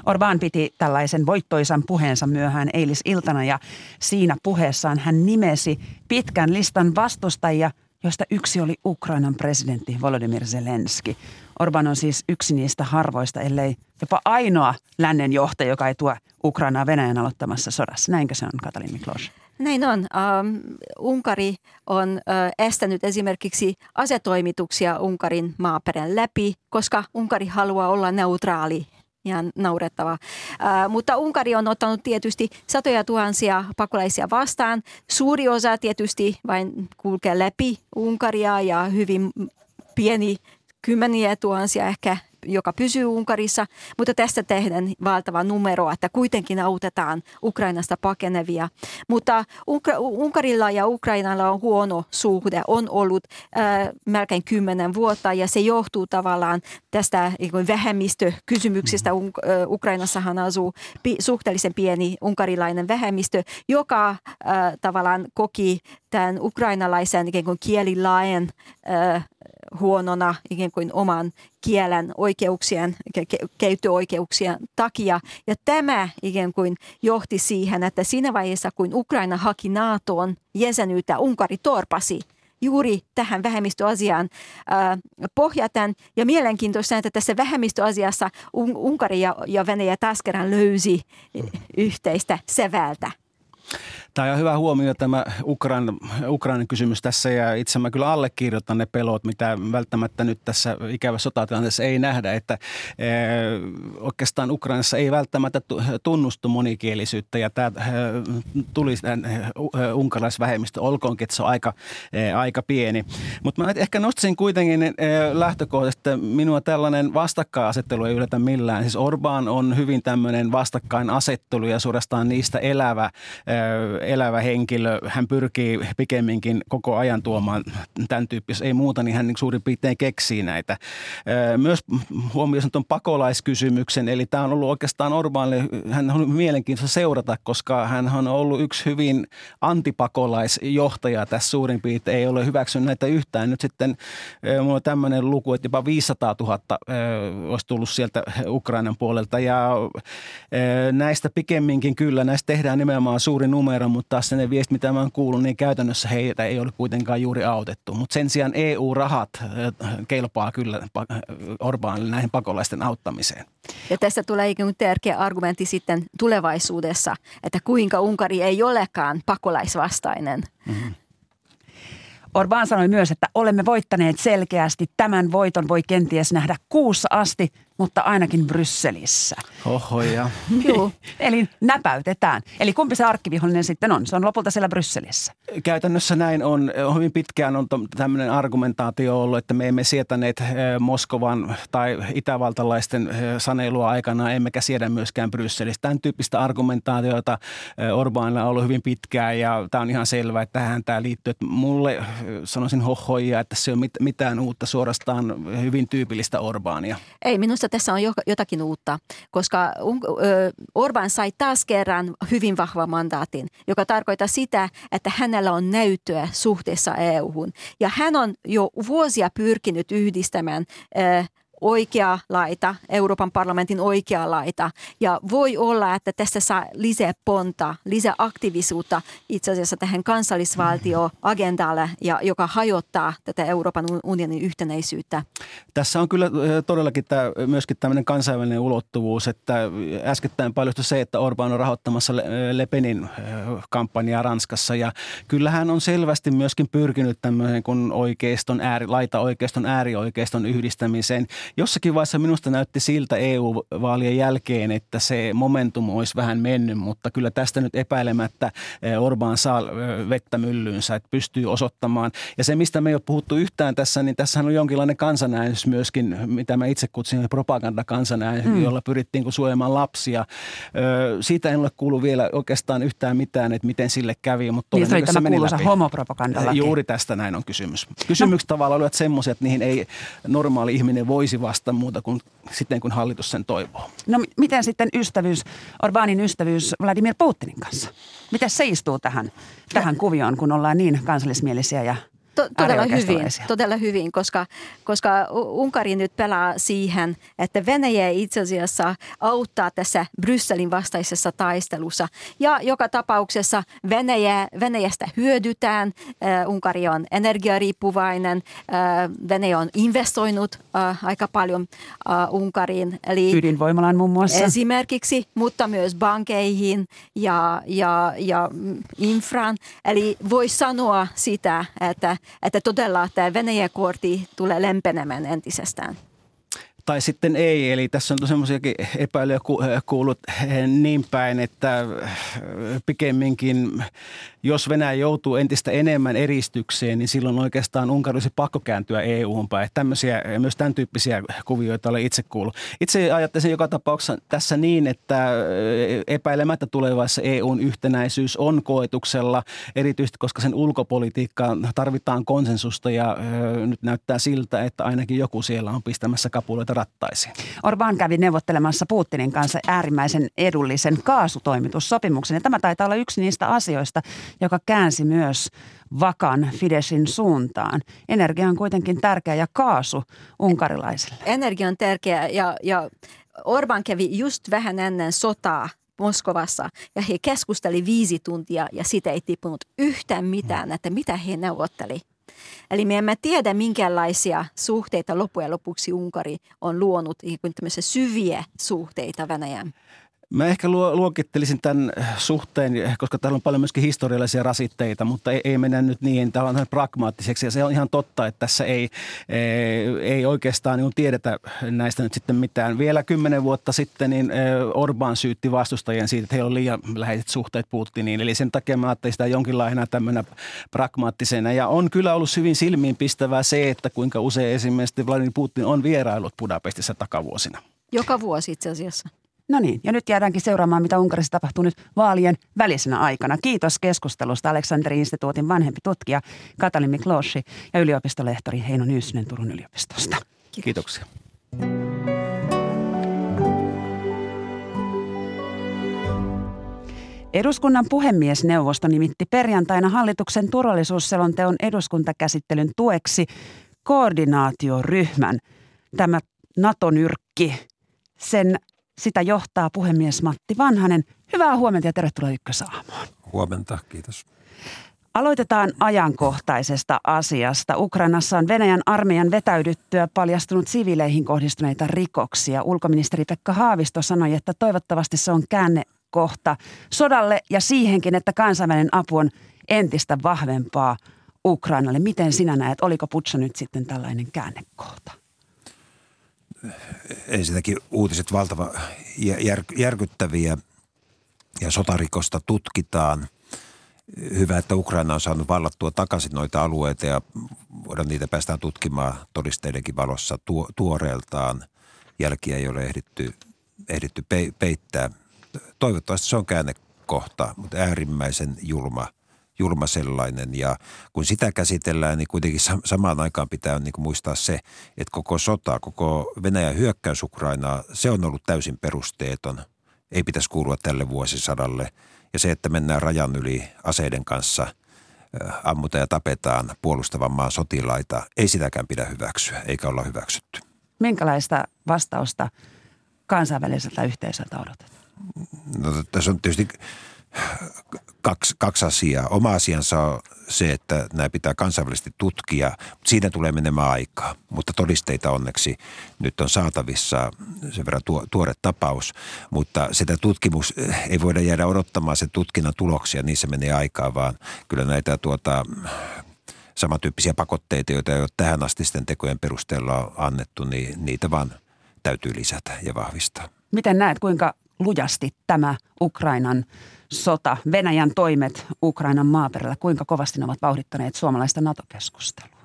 S2: Orbán piti tällaisen voittoisan puheensa myöhään eilisiltana ja siinä puheessaan hän nimesi pitkän listan vastustajia, joista yksi oli Ukrainan presidentti Volodymyr Zelenski. Orban on siis yksi niistä harvoista, ellei jopa ainoa lännen johtaja, joka ei tuo Ukrainaa Venäjän aloittamassa sodassa. Näinkö se on, Katalin Miklos?
S5: Näin on. Um, Unkari on uh, estänyt esimerkiksi asetoimituksia Unkarin maaperän läpi, koska Unkari haluaa olla neutraali ihan naurettava. Uh, mutta Unkari on ottanut tietysti satoja tuhansia pakolaisia vastaan. Suuri osa tietysti vain kulkee läpi Unkaria ja hyvin pieni kymmeniä tuhansia, ehkä joka pysyy Unkarissa, mutta tästä tehdään valtava numero, että kuitenkin autetaan Ukrainasta pakenevia. Mutta Unkarilla ja Ukrainalla on huono suhde, on ollut äh, melkein kymmenen vuotta ja se johtuu tavallaan tästä vähemmistökysymyksistä. Mm. Ukrainassahan asuu pi, suhteellisen pieni unkarilainen vähemmistö, joka äh, tavallaan koki tämän ukrainalaisen kuin kielilain äh, huonona ikään kuin oman kielen oikeuksien, käyttöoikeuksien takia. Ja tämä ikään kuin johti siihen, että siinä vaiheessa, kun Ukraina haki NATOon jäsenyyttä, Unkari torpasi juuri tähän vähemmistöasiaan äh, pohjaten. Ja mielenkiintoista, että tässä vähemmistöasiassa Unkari ja, ja Venäjä taas kerran löysi yhteistä sävältä.
S6: Tämä on hyvä huomio tämä Ukrainan, Ukrainan kysymys tässä ja itse mä kyllä allekirjoitan ne pelot, mitä välttämättä nyt tässä ikävässä sotatilanteessa ei nähdä, että e, oikeastaan Ukrainassa ei välttämättä tunnustu monikielisyyttä ja tämä e, tuli e, unkaraisvähemmistö, olkoonkin, että se on aika, e, aika pieni. Mutta mä ehkä nostaisin kuitenkin e, lähtökohdasta, että minua tällainen vastakkainasettelu ei yllätä millään. Siis Orban on hyvin tämmöinen vastakkainasettelu ja suorastaan niistä elävä elävä henkilö. Hän pyrkii pikemminkin koko ajan tuomaan tämän tyyppistä, ei muuta, niin hän niin suurin piirtein keksii näitä. Myös huomioon tuon pakolaiskysymyksen, eli tämä on ollut oikeastaan Orbanille, hän on mielenkiintoista seurata, koska hän on ollut yksi hyvin antipakolaisjohtaja tässä suurin piirtein, ei ole hyväksynyt näitä yhtään. Nyt sitten mulla on tämmöinen luku, että jopa 500 000 olisi tullut sieltä Ukrainan puolelta ja näistä pikemminkin kyllä, näistä tehdään nimenomaan suuri numero, mutta taas ne viestit, mitä mä oon kuullut, niin käytännössä heitä ei ole kuitenkaan juuri autettu. Mutta sen sijaan EU-rahat kelpaa kyllä Orbanille näihin pakolaisten auttamiseen.
S5: Ja tässä tulee ikään tärkeä argumentti sitten tulevaisuudessa, että kuinka Unkari ei olekaan pakolaisvastainen. Mm-hmm.
S2: Orban sanoi myös, että olemme voittaneet selkeästi. Tämän voiton voi kenties nähdä kuussa asti, mutta ainakin Brysselissä.
S6: Oho, ja.
S2: Joo, eli näpäytetään. Eli kumpi se arkkivihollinen sitten on? Se on lopulta siellä Brysselissä.
S6: Käytännössä näin on. Hyvin pitkään on tämmöinen argumentaatio ollut, että me emme sietäneet eh, Moskovan tai itävaltalaisten eh, sanelua aikana, emmekä siedä myöskään Brysselissä. Tämän tyyppistä argumentaatiota eh, Orbanilla on ollut hyvin pitkään ja tämä on ihan selvä, että tähän tämä liittyy. Että mulle sanoisin hohoja, että se on mitään uutta suorastaan hyvin tyypillistä Orbania.
S5: Ei, minusta tässä on jotakin uutta, koska Orban sai taas kerran hyvin vahva mandaatin, joka tarkoittaa sitä, että hänellä on näyttöä suhteessa EU-hun. Ja hän on jo vuosia pyrkinyt yhdistämään oikea laita, Euroopan parlamentin oikea laita. Ja voi olla, että tästä saa lisää ponta, lisää aktiivisuutta itse asiassa tähän kansallisvaltioagendalle, ja, joka hajottaa tätä Euroopan unionin yhtenäisyyttä.
S6: Tässä on kyllä todellakin tämä, myöskin tämmöinen kansainvälinen ulottuvuus, että äskettäin paljon se, että Orban on rahoittamassa Le Penin kampanjaa Ranskassa ja kyllähän on selvästi myöskin pyrkinyt tämmöisen kun oikeiston ääri, laita oikeiston äärioikeiston yhdistämiseen jossakin vaiheessa minusta näytti siltä EU-vaalien jälkeen, että se momentum olisi vähän mennyt, mutta kyllä tästä nyt epäilemättä eh, Orbán saa eh, vettä myllyynsä, että pystyy osoittamaan. Ja se, mistä me ei ole puhuttu yhtään tässä, niin tässä on jonkinlainen kansanäänestys myöskin, mitä mä itse kutsin propagandakansanäänestys, mm. jolla pyrittiin suojamaan lapsia. Siitä en ole kuullut vielä oikeastaan yhtään mitään, että miten sille kävi, mutta
S2: niin, se tämä kuuluisa homopropagandalaki.
S6: Juuri tästä näin on kysymys. Kysymykset no. tavallaan olivat semmoisia, että niihin ei normaali ihminen voisi vasta muuta kuin sitten, kun hallitus sen toivoo.
S2: No miten sitten ystävyys, Orbanin ystävyys Vladimir Putinin kanssa? Miten se istuu tähän, tähän kuvioon, kun ollaan niin kansallismielisiä ja
S5: To, todella hyvin, todella hyvin, koska, koska Unkari nyt pelaa siihen, että Venäjä itse asiassa auttaa tässä Brysselin vastaisessa taistelussa. Ja joka tapauksessa Venäjä, Venäjästä hyödytään. Äh, Unkari on energiariippuvainen. Äh, Venäjä on investoinut äh, aika paljon äh, Unkariin.
S2: Eli Ydinvoimalaan muun muassa.
S5: Esimerkiksi, mutta myös bankeihin ja, ja, ja infran. Eli voi sanoa sitä, että että todella tämä Venäjä-kortti tulee lempenemään entisestään.
S6: Tai sitten ei. Eli tässä on semmoisiakin epäilyjä kuullut niin päin, että pikemminkin jos Venäjä joutuu entistä enemmän eristykseen, niin silloin oikeastaan Unkari olisi pakko kääntyä EU-hun päin. Tämmöisiä, myös tämän tyyppisiä kuvioita olen itse kuullut. Itse ajattelisin joka tapauksessa tässä niin, että epäilemättä tulevaisessa EUn yhtenäisyys on koetuksella, erityisesti koska sen ulkopolitiikkaan tarvitaan konsensusta ja nyt näyttää siltä, että ainakin joku siellä on pistämässä kapuloita rattaisiin.
S2: Orban kävi neuvottelemassa Putinin kanssa äärimmäisen edullisen kaasutoimitussopimuksen ja tämä taitaa olla yksi niistä asioista, joka käänsi myös vakan Fidesin suuntaan. Energia on kuitenkin tärkeä ja kaasu unkarilaisille.
S5: Energia on tärkeä ja, ja Orban kävi just vähän ennen sotaa Moskovassa ja he keskusteli viisi tuntia ja siitä ei tippunut yhtään mitään, että mitä he neuvotteli. Eli me emme tiedä, minkälaisia suhteita loppujen lopuksi Unkari on luonut, syviä suhteita Venäjään.
S6: Mä ehkä luokittelisin tämän suhteen, koska täällä on paljon myöskin historiallisia rasitteita, mutta ei, ei mennä nyt niin, tämä on pragmaattiseksi. Ja se on ihan totta, että tässä ei, ei, ei oikeastaan niin tiedetä näistä nyt sitten mitään. Vielä kymmenen vuotta sitten niin Orban syytti vastustajien siitä, että heillä on liian läheiset suhteet Putiniin. Eli sen takia mä ajattelin sitä jonkinlaisena tämmöinen pragmaattisena. Ja on kyllä ollut hyvin silmiinpistävää se, että kuinka usein esimerkiksi Vladimir Putin on vierailut Budapestissa takavuosina.
S5: Joka vuosi itse asiassa.
S2: No niin, ja nyt jäädäänkin seuraamaan, mitä Unkarissa tapahtuu nyt vaalien välisenä aikana. Kiitos keskustelusta Aleksanteri instituutin vanhempi tutkija Katalin Mikloshi ja yliopistolehtori Heino Nyyssinen Turun yliopistosta.
S6: Kiitoksia.
S2: Eduskunnan puhemiesneuvosto nimitti perjantaina hallituksen turvallisuusselonteon eduskuntakäsittelyn tueksi koordinaatioryhmän. Tämä NATO-nyrkki, sen sitä johtaa puhemies Matti Vanhanen. Hyvää huomenta ja tervetuloa Ykkösaamoon.
S7: Huomenta, kiitos.
S2: Aloitetaan ajankohtaisesta asiasta. Ukrainassa on Venäjän armeijan vetäydyttyä paljastunut siviileihin kohdistuneita rikoksia. Ulkoministeri Pekka Haavisto sanoi, että toivottavasti se on käännekohta sodalle ja siihenkin, että kansainvälinen apu on entistä vahvempaa Ukrainalle. Miten sinä näet, oliko Putsa nyt sitten tällainen käännekohta?
S7: Ensinnäkin uutiset valtava jär, järkyttäviä ja sotarikosta tutkitaan. Hyvä, että Ukraina on saanut vallattua takaisin noita alueita ja voidaan niitä päästään tutkimaan todisteidenkin valossa tuo, tuoreeltaan. Jälkiä ei ole ehditty, ehditty peittää. Toivottavasti se on käännekohta, mutta äärimmäisen julma – julma sellainen. Ja kun sitä käsitellään, niin kuitenkin samaan aikaan pitää niin kuin muistaa se, että koko sota, koko Venäjän hyökkäys Ukrainaa, se on ollut täysin perusteeton. Ei pitäisi kuulua tälle vuosisadalle. Ja se, että mennään rajan yli aseiden kanssa – ammuta ja tapetaan puolustavan maan sotilaita, ei sitäkään pidä hyväksyä, eikä olla hyväksytty.
S2: Minkälaista vastausta kansainväliseltä yhteisöltä odotat?
S7: No, tässä on tietysti kaksi, kaksi asiaa. Oma asiansa on se, että nämä pitää kansainvälisesti tutkia, siinä tulee menemään aikaa. Mutta todisteita onneksi nyt on saatavissa sen verran tuo, tuore tapaus, mutta sitä tutkimus ei voida jäädä odottamaan sen tutkinnan tuloksia, niissä menee aikaa, vaan kyllä näitä tuota, samantyyppisiä pakotteita, joita ei ole tähän asti sitten tekojen perusteella annettu, niin niitä vaan täytyy lisätä ja vahvistaa.
S2: Miten näet, kuinka lujasti tämä Ukrainan sota, Venäjän toimet Ukrainan maaperällä, kuinka kovasti ne ovat vauhdittaneet suomalaista NATO-keskustelua?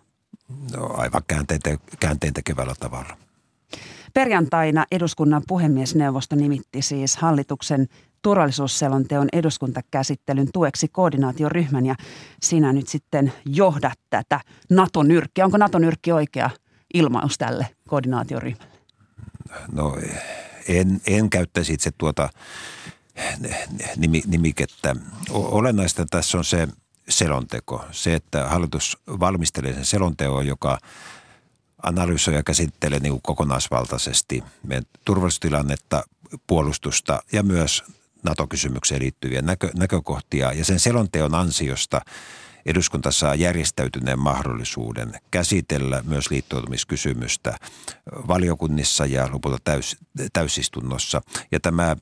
S7: No, aivan käänteen, te- käänteen tekevällä tavalla.
S2: Perjantaina eduskunnan puhemiesneuvosto nimitti siis hallituksen turvallisuusselonteon eduskuntakäsittelyn tueksi koordinaatioryhmän ja sinä nyt sitten johdat tätä NATO-nyrkkiä. Onko NATO-nyrkki oikea ilmaus tälle koordinaatioryhmälle?
S7: No en, en käyttäisi itse tuota nimikettä. Olennaista tässä on se selonteko. Se, että hallitus valmistelee sen selonteon, joka analysoi ja käsittelee niin kokonaisvaltaisesti meidän turvallisuustilannetta, puolustusta ja myös NATO-kysymykseen liittyviä näkö, näkökohtia. Ja sen selonteon ansiosta eduskunta saa järjestäytyneen mahdollisuuden käsitellä myös liittoutumiskysymystä valiokunnissa ja lopulta täys, täysistunnossa. Ja tämä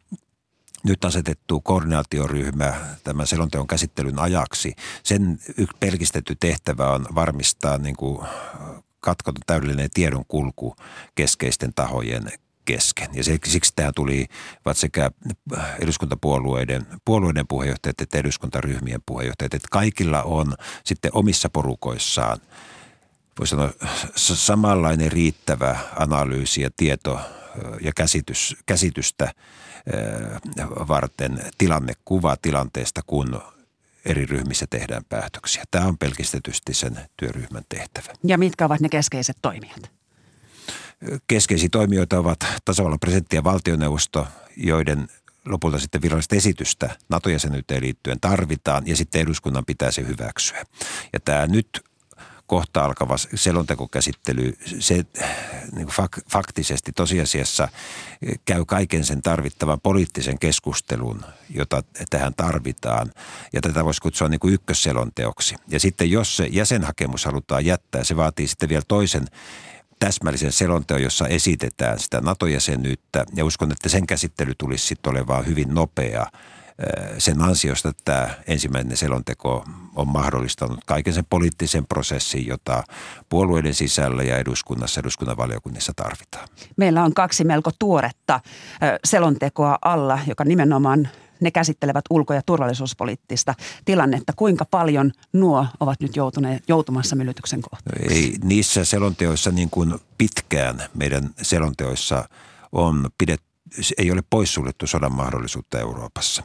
S7: nyt asetettu koordinaatioryhmä tämän selonteon käsittelyn ajaksi, sen pelkistetty tehtävä on varmistaa niin kuin katkoton täydellinen tiedon kulku keskeisten tahojen kesken. Ja siksi tähän tuli sekä eduskuntapuolueiden puolueiden puheenjohtajat että eduskuntaryhmien puheenjohtajat, että kaikilla on sitten omissa porukoissaan voi sanoa samanlainen riittävä analyysi ja tieto ja käsitys, käsitystä varten tilannekuva tilanteesta, kun eri ryhmissä tehdään päätöksiä. Tämä on pelkistetysti sen työryhmän tehtävä.
S2: Ja mitkä ovat ne keskeiset toimijat?
S7: Keskeisiä toimijoita ovat tasavallan presidentti ja valtioneuvosto, joiden lopulta sitten virallista esitystä NATO-jäsenyyteen liittyen tarvitaan ja sitten eduskunnan pitää se hyväksyä. Ja tämä nyt kohta alkava selontekokäsittely, se niin fak, faktisesti tosiasiassa käy kaiken sen tarvittavan poliittisen keskustelun, jota tähän tarvitaan. Ja tätä voisi kutsua niin kuin ykkösselonteoksi. Ja sitten jos se jäsenhakemus halutaan jättää, se vaatii sitten vielä toisen täsmällisen selonteon, jossa esitetään sitä NATO-jäsenyyttä. Ja uskon, että sen käsittely tulisi sitten olemaan hyvin nopea sen ansiosta että tämä ensimmäinen selonteko on mahdollistanut kaiken sen poliittisen prosessin, jota puolueiden sisällä ja eduskunnassa, eduskunnan valiokunnissa tarvitaan.
S2: Meillä on kaksi melko tuoretta selontekoa alla, joka nimenomaan ne käsittelevät ulko- ja turvallisuuspoliittista tilannetta. Kuinka paljon nuo ovat nyt joutuneet, joutumassa myllytyksen kohtaan?
S7: Ei niissä selonteoissa niin kuin pitkään meidän selonteoissa on pidetty ei ole poissuljettu sodan mahdollisuutta Euroopassa.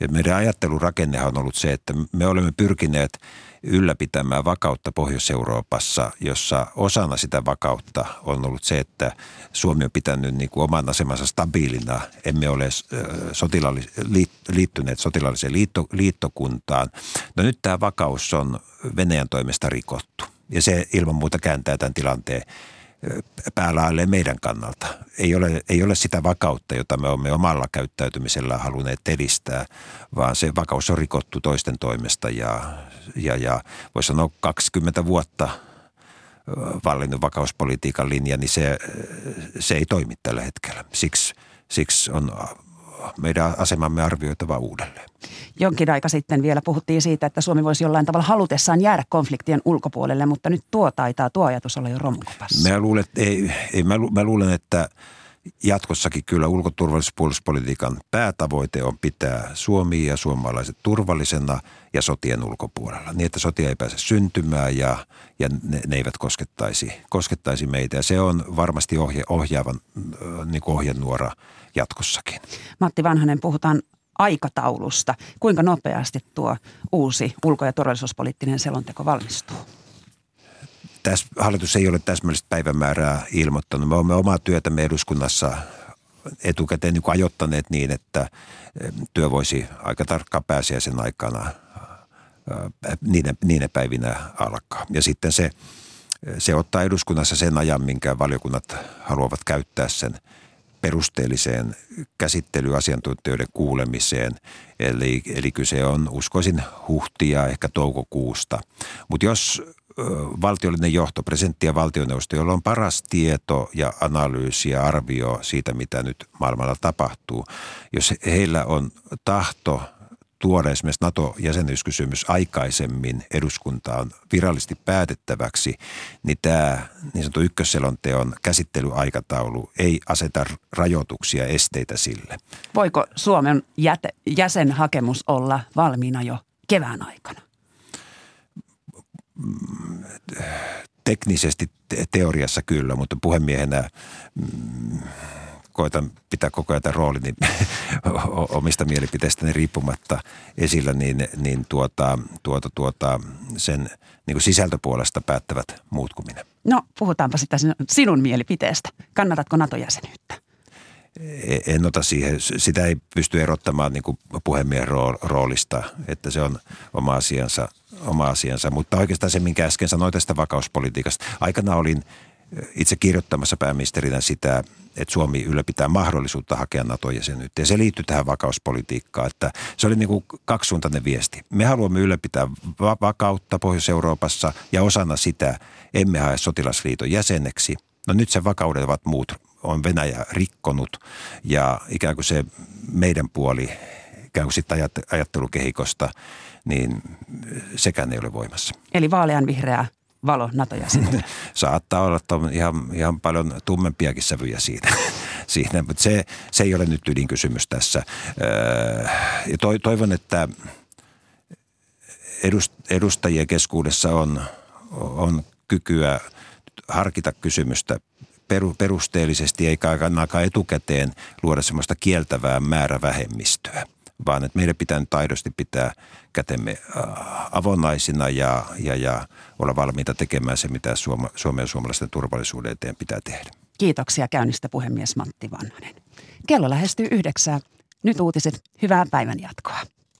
S7: Ja meidän ajattelurakennehan on ollut se, että me olemme pyrkineet ylläpitämään vakautta Pohjois-Euroopassa, jossa osana sitä vakautta on ollut se, että Suomi on pitänyt niin kuin oman asemansa stabiilina. Emme ole sotilaallis- liittyneet sotilaalliseen liitto, liittokuntaan. No nyt tämä vakaus on Venäjän toimesta rikottu. Ja se ilman muuta kääntää tämän tilanteen päälaille meidän kannalta. Ei ole, ei ole sitä vakautta, jota me olemme omalla käyttäytymisellä halunneet edistää, vaan se vakaus on rikottu toisten toimesta ja, ja, ja voisi sanoa 20 vuotta vallinnut vakauspolitiikan linja, niin se, se ei toimi tällä hetkellä. Siksi, siksi on meidän asemamme arvioitava uudelleen.
S2: Jonkin aika sitten vielä puhuttiin siitä, että Suomi voisi jollain tavalla halutessaan jäädä konfliktien ulkopuolelle, mutta nyt tuo taitaa tuo ajatus olla jo romukopassa.
S7: Mä luulen, ei, ei, mä, mä luulen, että jatkossakin kyllä ulkoturvallisuuspolitiikan päätavoite on pitää Suomi ja suomalaiset turvallisena ja sotien ulkopuolella. Niin, että sotia ei pääse syntymään ja, ja ne, ne eivät koskettaisi, koskettaisi meitä. Ja se on varmasti ohje, ohjaavan niin ohjenuora jatkossakin.
S2: Matti Vanhanen, puhutaan aikataulusta. Kuinka nopeasti tuo uusi ulko- ja turvallisuuspoliittinen selonteko valmistuu?
S7: Täs, hallitus ei ole täsmällistä päivämäärää ilmoittanut. Me olemme omaa työtämme eduskunnassa etukäteen niin ajoittaneet niin, että eh, työ voisi aika tarkkaan pääsiäisen aikana eh, niiden, niiden päivinä alkaa. Ja sitten se, se ottaa eduskunnassa sen ajan, minkä valiokunnat haluavat käyttää sen – perusteelliseen käsittelyasiantuntijoiden kuulemiseen. Eli, eli kyse on, uskoisin, huhtia ehkä toukokuusta. Mutta jos valtiollinen johto, presidentti ja valtioneuvosto, jolla on paras tieto ja analyysi ja arvio siitä, mitä nyt maailmalla tapahtuu. Jos heillä on tahto tuoda esimerkiksi NATO-jäsenyyskysymys aikaisemmin eduskuntaan virallisesti päätettäväksi, niin tämä niin sanottu ykkösselonteon käsittelyaikataulu ei aseta rajoituksia, esteitä sille.
S2: Voiko Suomen jäte, jäsenhakemus olla valmiina jo kevään aikana?
S7: Teknisesti teoriassa kyllä, mutta puhemiehenä mm, koitan pitää koko ajan rooli niin omista mielipiteistäni riippumatta esillä, niin, niin tuota, tuota, tuota, sen niin kuin sisältöpuolesta päättävät muut kuin minä.
S2: No puhutaanpa sitä sinun mielipiteestä. Kannatatko NATO-jäsenyyttä?
S7: E, en ota siihen, sitä ei pysty erottamaan niin kuin puhemiehen roolista, että se on oma asiansa, oma asiansa. Mutta oikeastaan se, minkä äsken sanoin tästä vakauspolitiikasta. Aikana olin itse kirjoittamassa pääministerinä sitä, että Suomi ylläpitää mahdollisuutta hakea NATO-jäsenyyttä. Ja se liittyy tähän vakauspolitiikkaan, että se oli niin kuin kaksisuuntainen viesti. Me haluamme ylläpitää va- vakautta Pohjois-Euroopassa ja osana sitä emme hae sotilasliiton jäseneksi. No nyt se vakauden ovat muut on Venäjä rikkonut ja ikään kuin se meidän puoli ikään kuin sitten ajattelukehikosta, niin sekään ei ole voimassa.
S2: Eli vaaleanvihreää valo nato
S7: Saattaa olla että ihan, ihan paljon tummempiakin sävyjä siinä, siinä mutta se, se ei ole nyt ydinkysymys tässä. Öö, ja toivon, että edustajien keskuudessa on, on kykyä harkita kysymystä perusteellisesti eikä ainakaan etukäteen luoda semmoista kieltävää määrävähemmistöä vaan että meidän pitää nyt aidosti pitää kätemme avonaisina ja, ja, ja olla valmiita tekemään se, mitä Suoma, Suomen ja suomalaisten turvallisuuden eteen pitää tehdä.
S2: Kiitoksia käynnistä puhemies Matti Vanhanen. Kello lähestyy yhdeksää. Nyt uutiset. Hyvää päivän jatkoa.